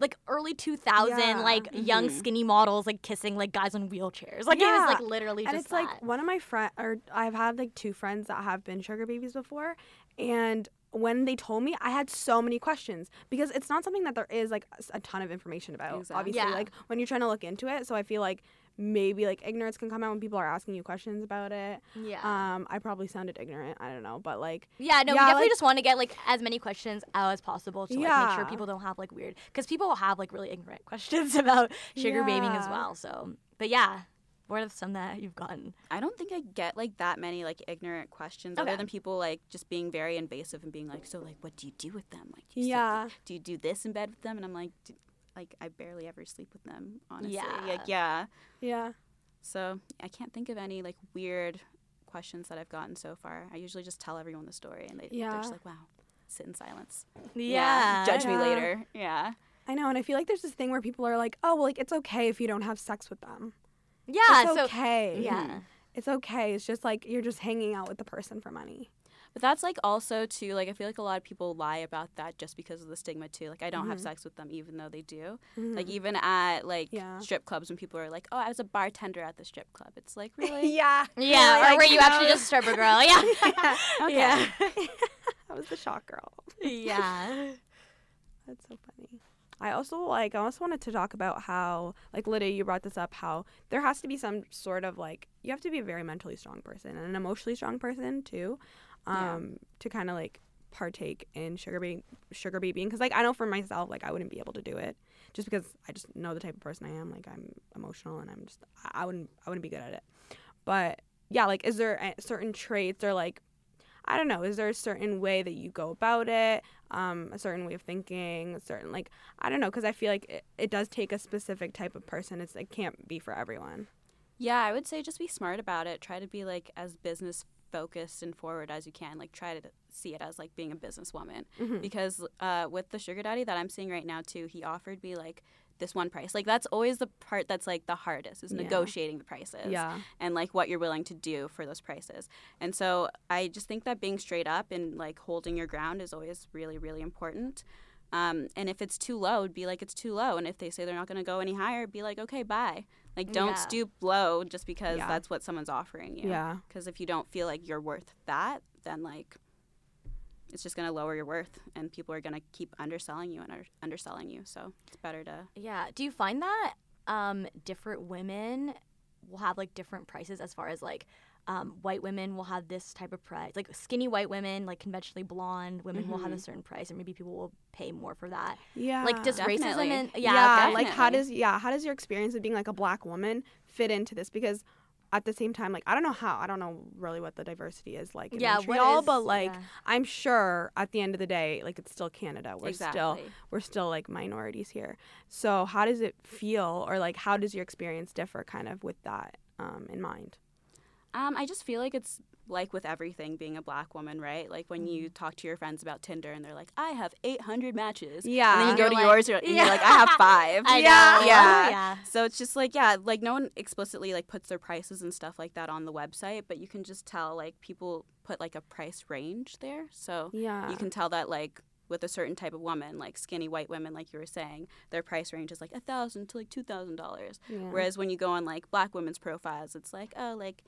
like early 2000 Yeah. like young Mhm. skinny models like kissing like guys on wheelchairs like it was like literally and it's like one of my friend or I've had like two friends that have been sugar babies before and when they told me I had so many questions because it's not something that there is like a ton of information about Exactly. obviously Yeah. like when you're trying to look into it so I feel like maybe like ignorance can come out when people are asking you questions about it yeah um I probably sounded ignorant I don't know but like Yeah, no, we Yeah, definitely like- just want to get like as many questions out as possible to like make sure people don't have like weird because people will have like really ignorant questions about sugar babying as well. So, but yeah, what are some that you've gotten? I don't think I get like that many like ignorant questions Okay. other than people like just being very invasive and being like, so like, what do you do with them? Like, do you Yeah. with- do you do this in bed with them? And I'm like, "D- like I barely ever sleep with them, honestly. Yeah. Like, yeah. yeah So I can't think of any like weird questions that I've gotten so far. I usually just tell everyone the story and they, yeah. they're just like, wow, sit in silence. Yeah, Judge me later. Yeah. I know and I feel like there's this thing where people are like oh well like it's okay if you don't have sex with them Yeah, it's so okay mm-hmm. yeah, it's okay it's just like you're just hanging out with the person for money But that's like also too like I feel like a lot of people lie about that just because of the stigma too. Like I don't have Mhm. sex with them even though they do. Mhm. Like even at like Yeah. strip clubs when people are like, "Oh, I was a bartender at the strip club." It's like really yeah yeah. like, or were you no. actually just a stripper girl? Yeah, okay. yeah, I was the shock girl. yeah. That's so funny. I also like I also wanted to talk about how like Lydia, you brought this up, how there has to be some sort of like you have to be a very mentally strong person and an emotionally strong person too, Yeah. um, to kind of like partake in sugar baby sugar babying because like I know for myself like I wouldn't be able to do it just because I just know the type of person I am like I'm emotional and I'm just I, wouldn't I wouldn't be good at it, but yeah like is there a- certain traits or like I don't know. Is there a certain way that you go about it? Um, a certain way of thinking? A certain like I don't know because I feel like it, it does take a specific type of person. It's it can't be for everyone. Yeah, I would say just be smart about it. Try to be like as business focused and forward as you can. Like try to see it as like being a businesswoman. Mhm. Because uh, with the sugar daddy that I'm seeing right now too, he offered me like this one price. Like that's always the part that's like the hardest is Yeah. negotiating the prices. Yeah. and like what you're willing to do for those prices. And so I just think that being straight up and like holding your ground is always really, really important. Um, and if it's too low, be like it's too low. And if they say they're not going to go any higher, be like, okay, bye. Like don't Yeah. stoop low just because Yeah. that's what someone's offering you. Yeah. Because if you don't feel like you're worth that, then like it's just going to lower your worth and people are going to keep underselling you and under- underselling you. So it's better to. Yeah. Do you find that um, different women will have like different prices as far as like um, white women will have this type of price, like skinny white women, like conventionally blonde women will have a certain price, and maybe people will pay more for that. Yeah. Like, does Definitely. racism and yeah, yeah, like how does yeah, how does your experience of being like a black woman fit into this? Because at the same time, like I don't know how, I don't know really what the diversity is like in Yeah, Montreal, is- but like yeah. I'm sure at the end of the day, like it's still Canada. We're still Exactly. we're still like minorities here. So how does it feel, or like how does your experience differ, kind of with that um, in mind? Um, I just feel like it's like with everything being a black woman, right? Like when you Mm-hmm. talk to your friends about Tinder and they're like, I have 800 matches. Yeah. And then you go to like- yours and Yeah. you're like, I have five. I Yeah. know. Yeah. yeah. So it's just like, yeah, like no one explicitly like puts their prices and stuff like that on the website, but you can just tell like people put like a price range there. So Yeah. you can tell that like with a certain type of woman, like skinny white women, like you were saying, their price range is like a thousand to like two thousand dollars. Yeah. Whereas when you go on like black women's profiles, it's like oh like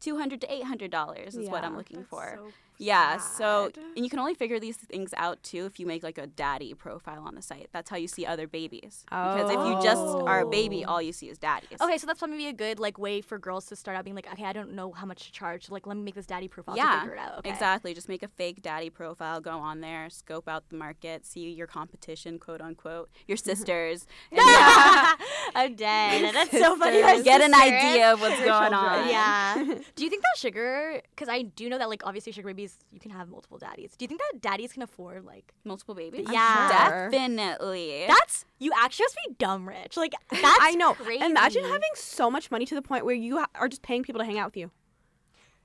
two hundred to eight hundred dollars is what I'm looking for. So Yeah, so and you can only figure these things out too if you make like a daddy profile on the site. That's how you see other babies. Oh. Because if you just are a baby, Oh. all you see is daddies. Okay, so that's probably a good like way for girls to start out being like, okay, I don't know how much to charge. Like, let me make this daddy profile to figure it out. Okay. exactly. Just make a fake daddy profile, go on there, scope out the market, see your competition, quote unquote, your mm-hmm. sisters, and yeah, I'm dead. That's so funny. Sisters. get an idea of what's going on. Yeah. do you think that sugar? Because I do know that like obviously sugar babies you can have multiple daddies. Do you think that daddies can afford like? Multiple babies? Yeah. sure. Definitely. That's you actually must be dumb rich. Like that's I know. Crazy. Imagine having so much money to the point where you ha- are just paying people to hang out with you.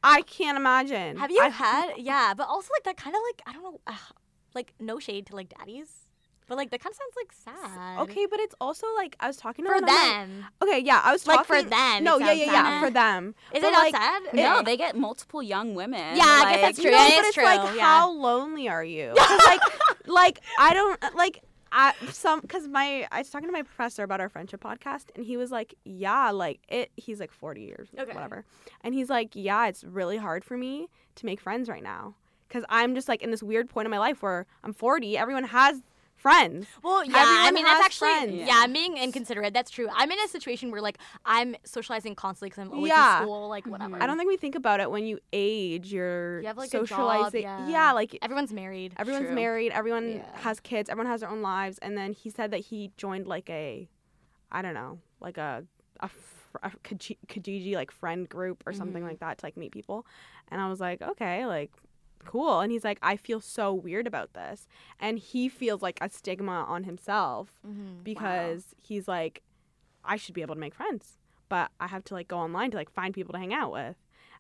I can't imagine. Have you I- had? Yeah, but also like that kind of like I don't know, ugh, like no shade to like daddies, but like that kind of sounds like sad. Okay, but it's also like I was talking to for one of my- them. Okay, yeah, I was Like, for them, No, yeah, yeah, yeah, sad. for them. Is But, it not like, sad? no, they get multiple young women. Yeah, I guess that's true. No, It but it's true, like yeah. how lonely are you? 'Cause, like, like I don't uh, like. I some because my I was talking to my professor about our friendship podcast and he was like, yeah, like it. He's like forty years, Okay. whatever, and he's like, yeah, it's really hard for me to make friends right now because I'm just like in this weird point in my life where I'm forty. Everyone has friends. Well, yeah, I mean that's actually friends. yeah. Yeah. I'm being inconsiderate. That's true. I'm in a situation where like I'm socializing constantly because I'm always Yeah. in school, like whatever. I don't think we think about it when you age. You're You have, like, a job, socializing. yeah. like Everyone's married. Everyone's True. married. Everyone Yeah. has kids. Everyone has their own lives. And then he said that he joined like a, I don't know, like a a, fr- a Kij- Kijiji like friend group or something Mhm. like that to like meet people. And I was like, okay, like cool. And he's like, I feel so weird about this, and he feels like a stigma on himself Mhm. because he's like, I should be able to make friends, but I have to like go online to like find people to hang out with.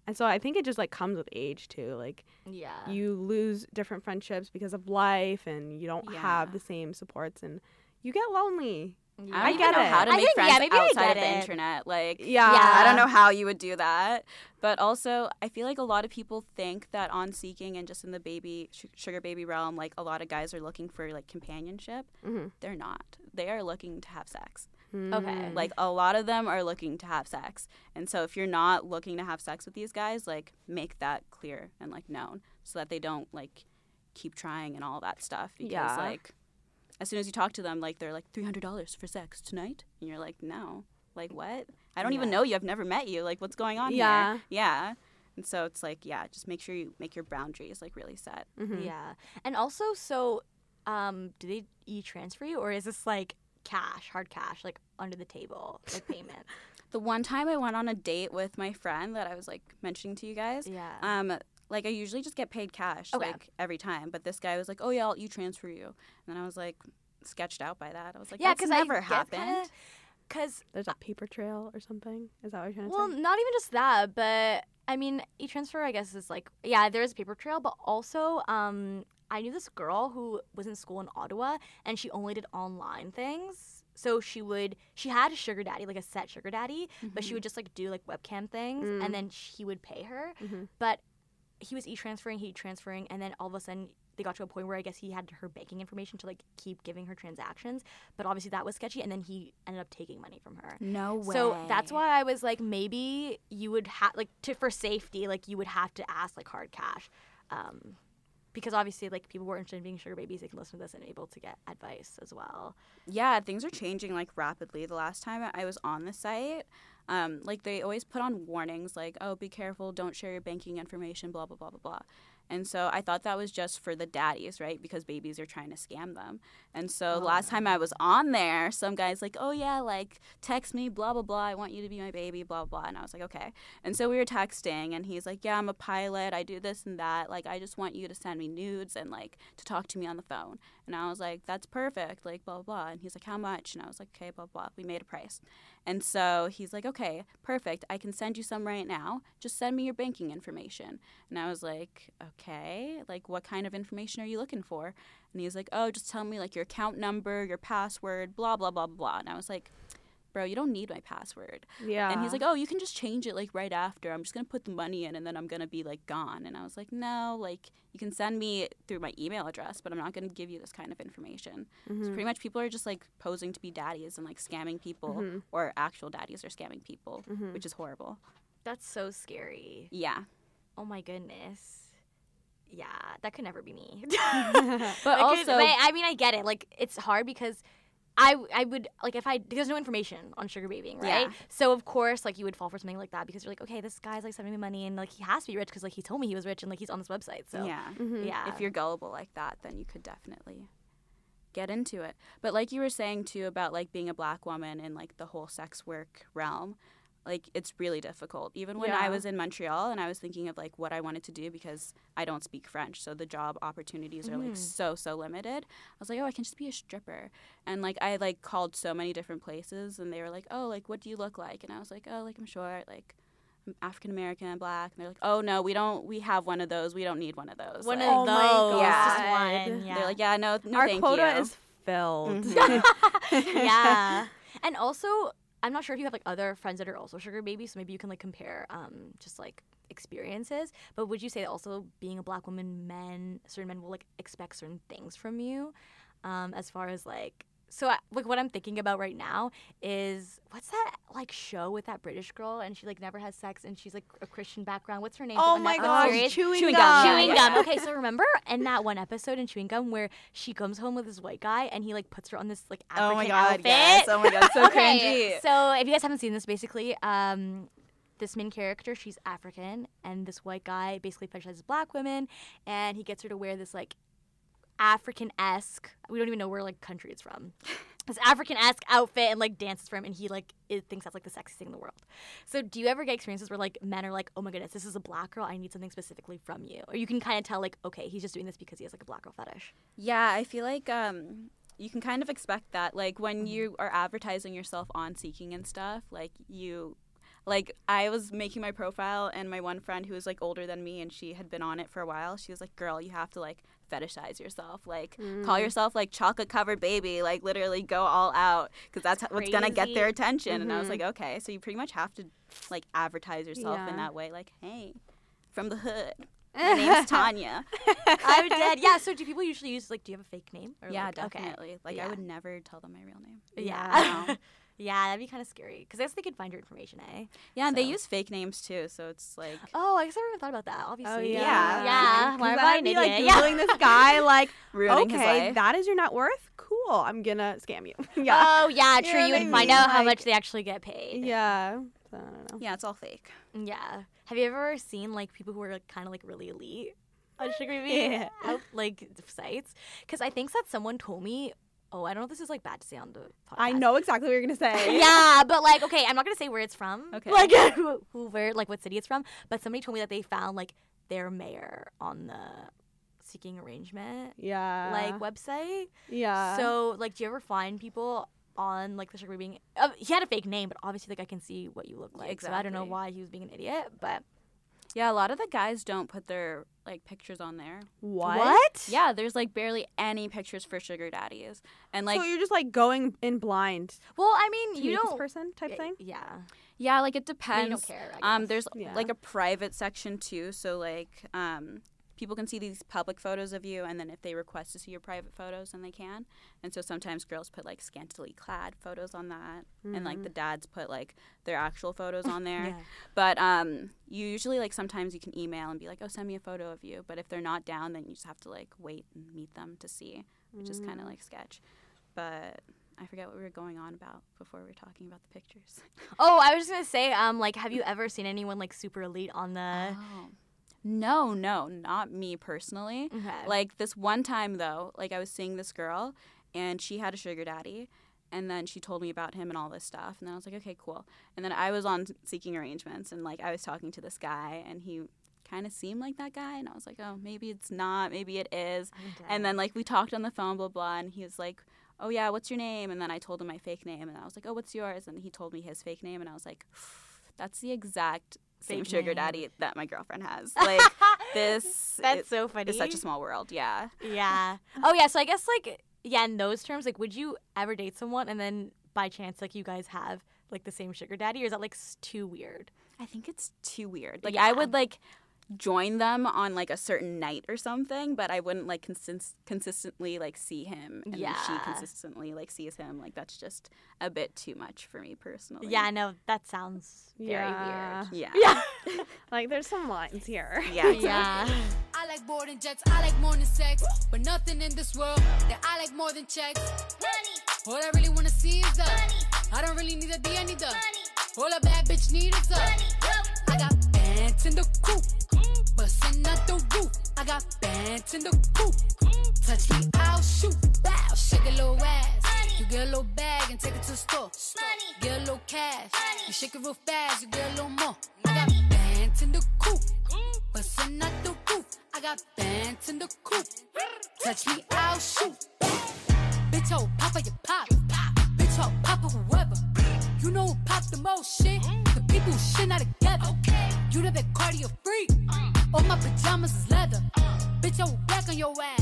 And so I think it just like comes with age too. Like Yeah. you lose different friendships because of life and you don't have the same supports and you get lonely. I don't I even get know it. how to make think- yeah, friends maybe I outside get of the it. internet. Like, Yeah. Yeah. I don't know how you would do that. But also, I feel like a lot of people think that on Seeking and just in the baby sh- sugar baby realm, like a lot of guys are looking for like companionship. Mhm. They're not. They are looking to have sex. Okay. Like a lot of them are looking to have sex. And so if you're not looking to have sex with these guys, like make that clear and like known so that they don't like keep trying and all that stuff because Yeah. like as soon as you talk to them like they're like $300 for sex tonight and you're like no. Like what? I don't even know you. I've never met you. Like what's going on Yeah. here? Yeah. And so it's like yeah, just make sure you make your boundaries like really set. Mhm. Yeah. And also, so, um, do they e transfer you, or is this like cash, hard cash, like under the table, like payment? The one time I went on a date with my friend that I was like mentioning to you guys, yeah. Um, like I usually just get paid cash Okay. like every time, but this guy was like, "Oh yeah, I'll you transfer you," and then I was like sketched out by that. I was like, yeah, "That's never I happened." Because There's a paper trail or something. Is that what you're trying to say? well, not even just that, but I mean, e-transfer, I guess, is like yeah, there is a paper trail, but also, um, I knew this girl who was in school in Ottawa, and she only did online things. So she would, she had a sugar daddy, like a set sugar daddy, but she would just like do like webcam things, Mm. and then he would pay her. Mhm. But he was e-transferring, he transferring, and then all of a sudden they got to a point where I guess he had her banking information to like keep giving her transactions. But obviously that was sketchy, and then he ended up taking money from her. No way. So that's why I was like, maybe you would have like to for safety, like you would have to ask like hard cash. Um, because obviously like people who are interested in being sugar babies, they can listen to this and able to get advice as well. Yeah, things are changing like rapidly. The last time I was on the site, um, like they always put on warnings like, oh, be careful, don't share your banking information, blah, blah, blah, blah, blah. And so I thought that was just for the daddies, right? Because babies are trying to scam them. And so Oh, last time I was on there, some guy's like, oh, yeah, like text me, blah, blah, blah. I want you to be my baby, blah, blah. And I was like, okay. And so we were texting, and he's like, yeah, I'm a pilot. I do this and that. Like, I just want you to send me nudes and like to talk to me on the phone. And I was like, that's perfect, like, blah, blah, blah. And he's like, how much? And I was like, okay, blah, blah. We made a price. And so he's like, okay, perfect. I can send you some right now. Just send me your banking information. And I was like, okay, like, what kind of information are you looking for? And he's like, oh, just tell me, like, your account number, your password, blah, blah, blah, blah. And I was like, bro, you don't need my password. Yeah. And he's like, oh, you can just change it, like, right after. I'm just going to put the money in and then I'm going to be, like, gone. And I was like, no, like, you can send me through my email address, but I'm not going to give you this kind of information. So Mm-hmm. pretty much people are just, like, posing to be daddies and, like, scamming people, Mm-hmm. or actual daddies are scamming people, which is horrible. That's so scary. Yeah. Oh my goodness. Yeah, that could never be me. But could- also, but I mean, I get it. Like, it's hard because I, I would like if I there's no information on sugar babying, right? Yeah. So of course, like you would fall for something like that because you're like, okay, this guy's like sending me money and like he has to be rich because like he told me he was rich and like he's on this website. So yeah. Mm-hmm. yeah. if you're gullible like that, then you could definitely get into it. But like you were saying too about like being a black woman in like the whole sex work realm, like it's really difficult. Even when I was in Montreal and I was thinking of like what I wanted to do because I don't speak French, so the job opportunities are like so so limited. I was like, "Oh, I can just be a stripper." And like I like called so many different places and they were like, "Oh, like what do you look like?" And I was like, "Oh, like I'm short, like I'm African American and black." And they're like, "Oh, no, we don't we have one of those. We don't need one of those." one Like- of Oh my those, just one. Yeah. they're like, yeah, no, no, Our thank quota you. Mm-hmm. is filled. yeah. And also, I'm not sure if you have like other friends that are also sugar babies, so maybe you can like compare um just like experiences. But would you say that also being a black woman, men, certain men will like expect certain things from you, um, as far as like. So, I- like, what I'm thinking about right now is what's that like show with that British girl, and she like never has sex, and she's like a Christian background. What's her name? Oh my Netflix gosh, chewing, Chewing gum. gum, chewing gum. Okay, so remember in that one episode in Chewing Gum where she comes home with this white guy and he like puts her on this like African oh my god, outfit. yes. Oh my god, so okay, cringy. so if you guys haven't seen this, basically, um, this main character, she's African, and this white guy basically fetishizes black women, and he gets her to wear this like African esque. We don't even know where like country it's from. This African esque outfit and like dances for him, and he like it thinks that's like the sexiest thing in the world. So, do you ever get experiences where like men are like, "Oh my goodness, this is a black girl. I need something specifically from you," or you can kind of tell like, "Okay, he's just doing this because he has like a black girl fetish." Yeah, I feel like um you can kind of expect that. Like when Mm-hmm. you are advertising yourself on Seeking and stuff, like you like I was making my profile and my one friend who was like older than me and she had been on it for a while, she was like, "Girl, you have to like fetishize yourself. Like Mm. call yourself like chocolate covered baby, like literally go all out because that's how- what's to get their attention." And I Mm-hmm. was like, "Okay, so you pretty much have to like advertise yourself in that way like, "Hey, from the hood. My name's Tanya." I'm dead. Yeah. So, do people usually use like, do you have a fake name? Or, yeah, like, okay. definitely. Like Yeah. I would never tell them my real name. Yeah. No. yeah, that'd be kind of scary because I guess they could find your information, eh? Yeah, and they use fake names too, so it's like Oh, I guess I never even thought about that. Obviously. Oh yeah. Yeah. Yeah. 'Cause Why am then I an be idiot? like yeah. googling this guy like, ruining his okay, life. that is your net worth. Cool. I'm gonna scam you. yeah. Oh yeah, You true. know You would I find mean? out how much they actually get paid. yeah. So, I don't know. yeah, it's all fake. Yeah. Have you ever seen like people who are like, kind of like really elite on Sugar Baby Yeah. like sites? Because I think that someone told me. Oh, I don't know if this is like bad to say on the podcast. I know exactly what you're gonna say. yeah, but like, okay, I'm not gonna say where it's from. Okay. Like, who, who, where, like, what city it's from. But somebody told me that they found like their mayor on the seeking arrangement Yeah. like website. yeah. so, like, do you ever find people on like the sugar being? Uh, he had a fake name, but obviously, like, I can see what you look like. So I don't know why he was being an idiot, but Yeah, a lot of the guys don't put their like pictures on there. what? Yeah, there's like barely any pictures for sugar daddies. And like so you're just like going in blind Well, I mean, to you meet this don't. person type thing. Yeah. yeah, like it I mean, depends. you don't care. I Um there's Yeah. like a private section too, so like um people can see these public photos of you, and then if they request to see your private photos, then they can. And so sometimes girls put like scantily clad photos on that, and like the dads put like their actual photos on there. Yeah. But um, you usually like sometimes you can email and be like, oh, send me a photo of you. But if they're not down, then you just have to like wait and meet them to see, which is kind of like sketch. But I forget what we were going on about before we were talking about the pictures. Oh, I was just gonna say, um, like, have you ever seen anyone like super elite on the? Oh. No, no, not me personally. Okay. Like this one time though, like I was seeing this girl and she had a sugar daddy and then she told me about him and all this stuff and then I was like, "Okay, cool." And then I was on seeking arrangements and like I was talking to this guy and he kind of seemed like that guy and I was like, "Oh, maybe it's not, maybe it is." And then like we talked on the phone blah blah and he was like, "Oh yeah, what's your name?" And then I told him my fake name and I was like, "Oh, what's yours?" And he told me his fake name and I was like, "That's the exact same Fake sugar name. daddy that my girlfriend has." Like this That's it- so funny. it's such a small world, yeah. Yeah. Oh yeah. So I guess like yeah, in those terms, like, would you ever date someone and then by chance like you guys have like the same sugar daddy, or is that like too weird? I think it's too weird. Like I would like join them on like a certain night or something, but I wouldn't like consist- consistently like see him and Yeah. she consistently like sees him. Like that's just a bit too much for me personally. Yeah. No, that sounds very Yeah. weird. Yeah. Yeah. Like there's some lines here. Yeah. yeah. I like boarding jets, I like more than sex. But nothing in this world that I like more than checks. Money. All I really wanna see is the money. I don't really need a D, I need the money. All a bad bitch need is the money. I got bands in the coop, bustin' out the roof. I got bands in the coop. Touch me, I'll shoot. Bow, shake a little ass. You get a little bag and take it to the store. Get a little cash. You shake it real fast, you get a little more. I got bands in the coop. Bustin' out the roof. I got bands in the coop. Touch me, I'll shoot. Bitch, oh, papa, you pop. Bitch, oh, papa, whoever. You know who pop the most shit? The people who shit not together. You the big cardio freak. All my pajamas is leather. Bitch, I will back on your ass.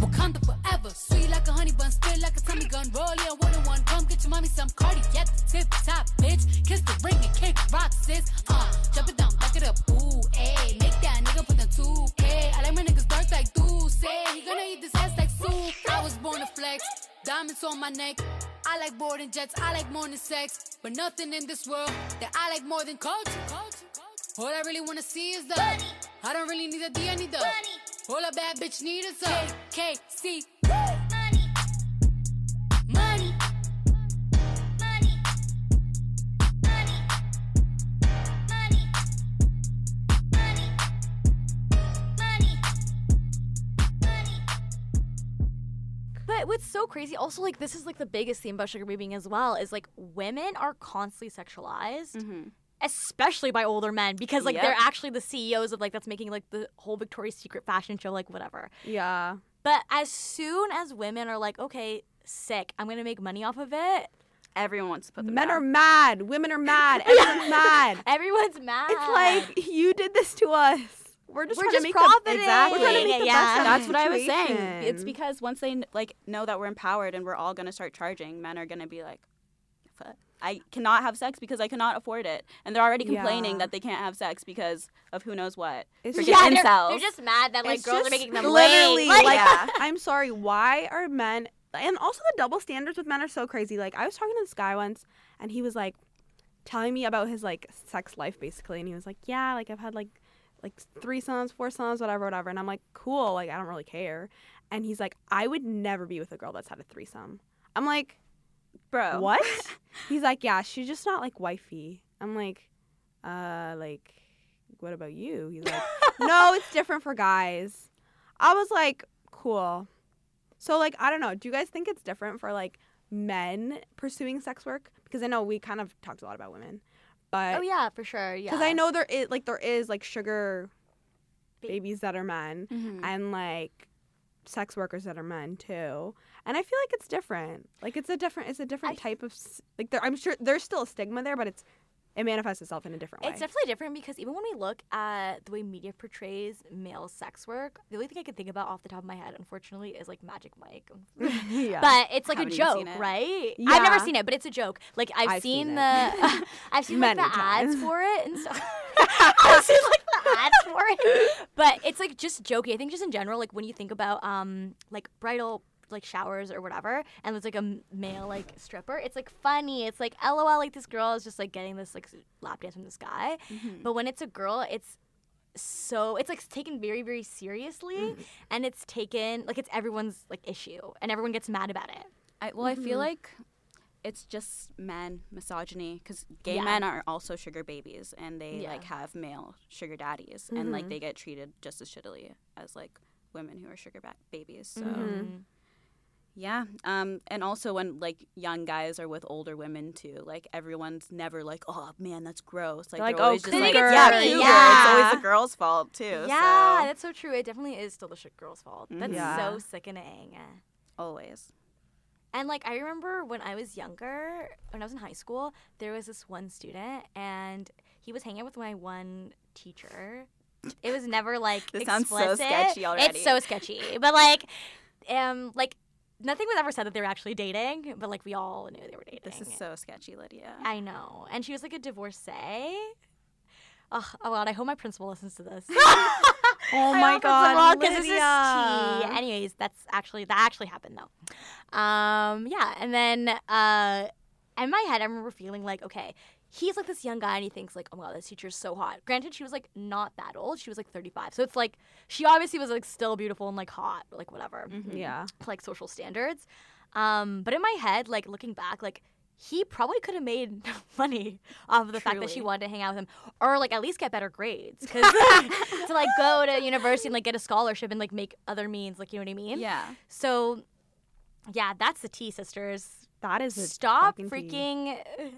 Wakanda forever. Sweet like a honey bun, spit like a tommy gun. Roll yeah, one on one. Come get your mommy some cardi at the tip top, bitch. Kiss the ring and kick rock, sis. Uh, jump it down, back it up. Ooh, ayy. Make that nigga put the 2K. I like my niggas dark like say. He gonna eat this ass like soup. I was born to flex. Diamonds on my neck. I like boarding jets. I like than sex. But nothing in this world that I like more than culture. All I really wanna see is the money. I don't really need a D, I need the money. All a bad bitch need is a K, K, C. Money. But what's so crazy also like this is like the biggest theme about sugar babying as well is like women are constantly sexualized mm-hmm. Especially by older men, because like Yep. they're actually the CEOs of like that's making like the whole Victoria's Secret fashion show, like whatever. Yeah. But as soon as women are like, okay, sick, I'm gonna make money off of it, Everyone wants to put them Men down. are mad. Women are mad. Everyone's mad. everyone's mad. It's like you did this to us. We're just We're trying just to make profiting. The, exactly. We're trying to make the Yeah. best That's what I was saying. It's because once they like know that we're empowered and we're all gonna start charging, men are gonna be like, "Fuck, I cannot have sex because I cannot afford it, and they're already complaining Yeah. that they can't have sex because of who knows what. It's Forget just- yeah, they're, they're just mad that like It's girls are making them literally lame. like Yeah. I'm sorry. Why are men and also the double standards with men are so crazy. Like I was talking to this guy once, and he was like telling me about his like sex life basically, and he was like, yeah, like I've had like like three sons, four sons, whatever, whatever, and I'm like, cool, like I don't really care. And he's like, I would never be with a girl that's had a threesome. I'm like, bro. what? he's like, yeah, she's just not like wifey. I'm like, uh, like, what about you? He's like, no, it's different for guys. I was like, cool. So like, I don't know. Do you guys think it's different for like men pursuing sex work? Because I know we kind of talked a lot about women, but oh yeah, for sure. Yeah. because I know there is like there is like sugar babies that are men Mhm. and like sex workers that are men too. And i feel like it's different. Like it's a different it's a different I- type of like there i'm sure there's still a stigma there but it's it manifests itself in a different way It's definitely different because even when we look at the way media portrays male sex work, the only thing I can think about off the top of my head, unfortunately, is like Magic Mike. yeah But it's like a Haven't even joke, seen it. right? I've never seen it, but it's a joke. Like I've, I've seen, seen the, I've seen like Many the ads for it and stuff. I've seen like the ads for it. But it's like just joking. I think just in general, like when you think about um like bridal like showers or whatever, and there's like a male like stripper. It's like funny. It's like lol, like this girl is just like getting this like lap dance from this guy. Mm-hmm. But when it's a girl, it's so it's like taken very very seriously, mm-hmm. and it's taken like it's everyone's like issue, and everyone gets mad about it. I, well, I feel mm-hmm. like it's just men misogyny because gay Yeah. men are also sugar babies and they Yeah. like have male sugar daddies and like they get treated just as shittily as like women who are sugar ba- babies. So Mm. Yeah, um, and also when like young guys are with older women too, like everyone's never like, oh man, that's gross. Like, Like, they're oh, always just like, cougar. yeah, Yeah. It's always the girl's fault too. Yeah, so, that's so true. It definitely is still the girl's fault. That's Yeah. so sickening. always. And like I remember when I was younger, when I was in high school, there was this one student and he was hanging out with my one teacher. It was never like This sounds so explicit. sketchy already. It's so sketchy. But like um like nothing was ever said that they were actually dating, but like we all knew they were dating. This is so sketchy, Lydia. I know. And she was like a divorcee. Ugh, oh god, I hope my principal listens to this. Oh my God, because this is Lydia. tea. Anyways, that's actually that actually happened though. Um, yeah, and then uh, in my head, I remember feeling like, okay, he's like this young guy, and he thinks like, oh my god, this teacher's so hot. Granted, she was like not that old; she was like thirty-five, so it's like she obviously was like still beautiful and like hot, like whatever, Yeah. like social standards. Um, but in my head, like looking back, like he probably could have made money off of the fact that she wanted to hang out with him, or like at least get better grades, because to like go to university and like get a scholarship and like make other means, like you know what I mean? Yeah. So, yeah, that's the tea, sisters. That is a Stop freaking tea.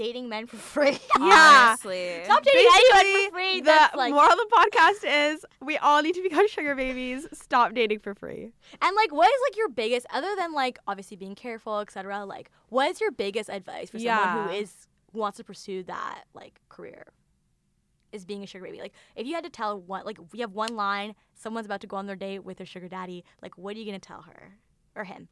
Freaking dating men for free. Yeah. Honestly. Stop dating anyone for free. the That's like, moral of the podcast is we all need to become sugar babies. Stop dating for free. and like, what is like your biggest, other than like obviously being careful, etc. Like, what is your biggest advice for someone who Yeah. is wants to pursue that like career? Is being a sugar baby. Like, if you had to tell one, like, we have one line, someone's about to go on their date with their sugar daddy. Like, what are you gonna tell her or him?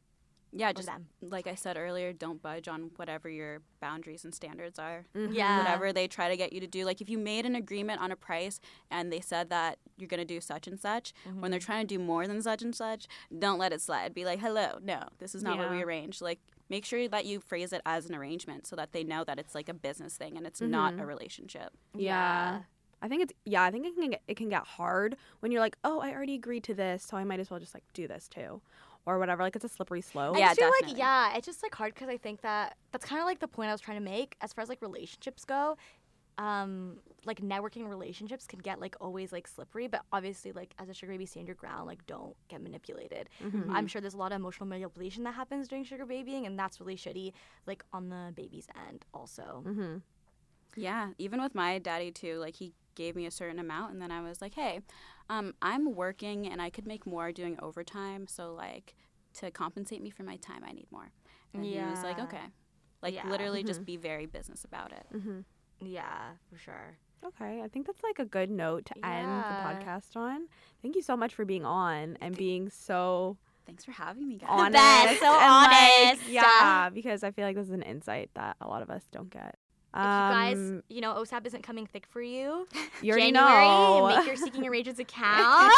Yeah, just them? like I said earlier, don't budge on whatever your boundaries and standards are. Mm-hmm. Yeah. Whatever they try to get you to do. Like if you made an agreement on a price and they said that you're going to do such and such, mm-hmm. when they're trying to do more than such and such, don't let it slide. Be like, "Hello, no, this is not what we arranged." Like make sure that you phrase it as an arrangement so that they know that it's like a business thing and it's not mm-hmm. a relationship. Yeah. I think it's yeah, I think it can get it can get hard when you're like, "Oh, I already agreed to this, so I might as well just like do this too." Or whatever. Like it's a slippery slope. I Yeah, just feel like definitely. yeah, it's just like hard because I think that that's kind of like the point I was trying to make as far as like relationships go. Um, like networking relationships can get like always like slippery, but obviously like as a sugar baby, stand your ground. Like don't get manipulated. Mm-hmm. I'm sure there's a lot of emotional manipulation that happens during sugar babying, and that's really shitty. Like on the baby's end, also. Mm-hmm. Yeah, even with my daddy too, like he gave me a certain amount and then I was like, "Hey, um, I'm working and I could make more doing overtime, so like to compensate me for my time, I need more." And he was like, "Okay." Like Yeah. literally just be very business about it. Mm-hmm. Yeah, for sure. Okay, I think that's like a good note to end the podcast on. Thank you so much for being on and being so Thanks for having me, guys. honest. best, so and, like, honest. yeah, because I feel like this is an insight that a lot of us don't get. If you guys, Um, you know, OSAP isn't coming thick for you. you already January, know. make your Seeking Arrangements account.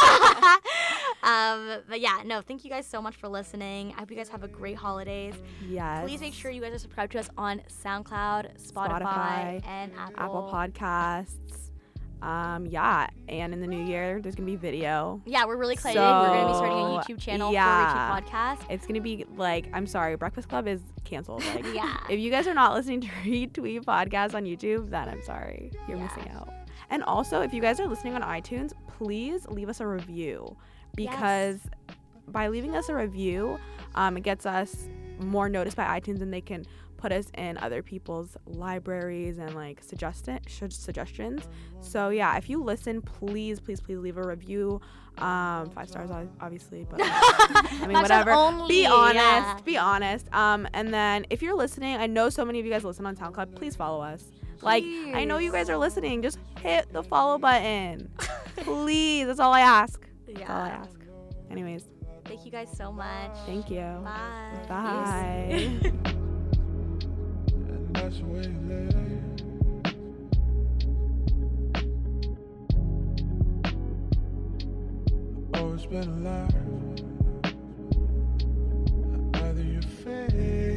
um, but yeah, no, thank you guys so much for listening. I hope you guys have a great holidays. yes. Please make sure you guys are subscribed to us on SoundCloud, Spotify, Spotify, and Apple. Apple Podcasts. Um, yeah, and in the new year, there's gonna be video. Yeah, we're really excited. we're going to be starting a YouTube channel yeah. for Richie Podcast. It's gonna be like, I'm sorry, Breakfast Club is canceled. Like, Yeah. if you guys are not listening to Retweet Podcast on YouTube, then I'm sorry, you're Yeah. missing out. And also, if you guys are listening on iTunes, please leave us a review because by leaving us a review, um, it gets us more noticed by iTunes, and they can put us in other people's libraries and like suggest it, should suggestions. So yeah, if you listen, please, please, please leave a review. Um, five stars, obviously, but like, I mean, whatever. only, be honest. yeah. Be honest. Um, and then if you're listening, I know so many of you guys listen on SoundCloud. Please follow us. Like, I know you guys are listening. Just hit the follow button, please. That's all I ask. That's all I Yeah. ask. Anyways, Thank you guys so much. thank you. Bye. Bye. That's way late. Always been alive. Either you fade.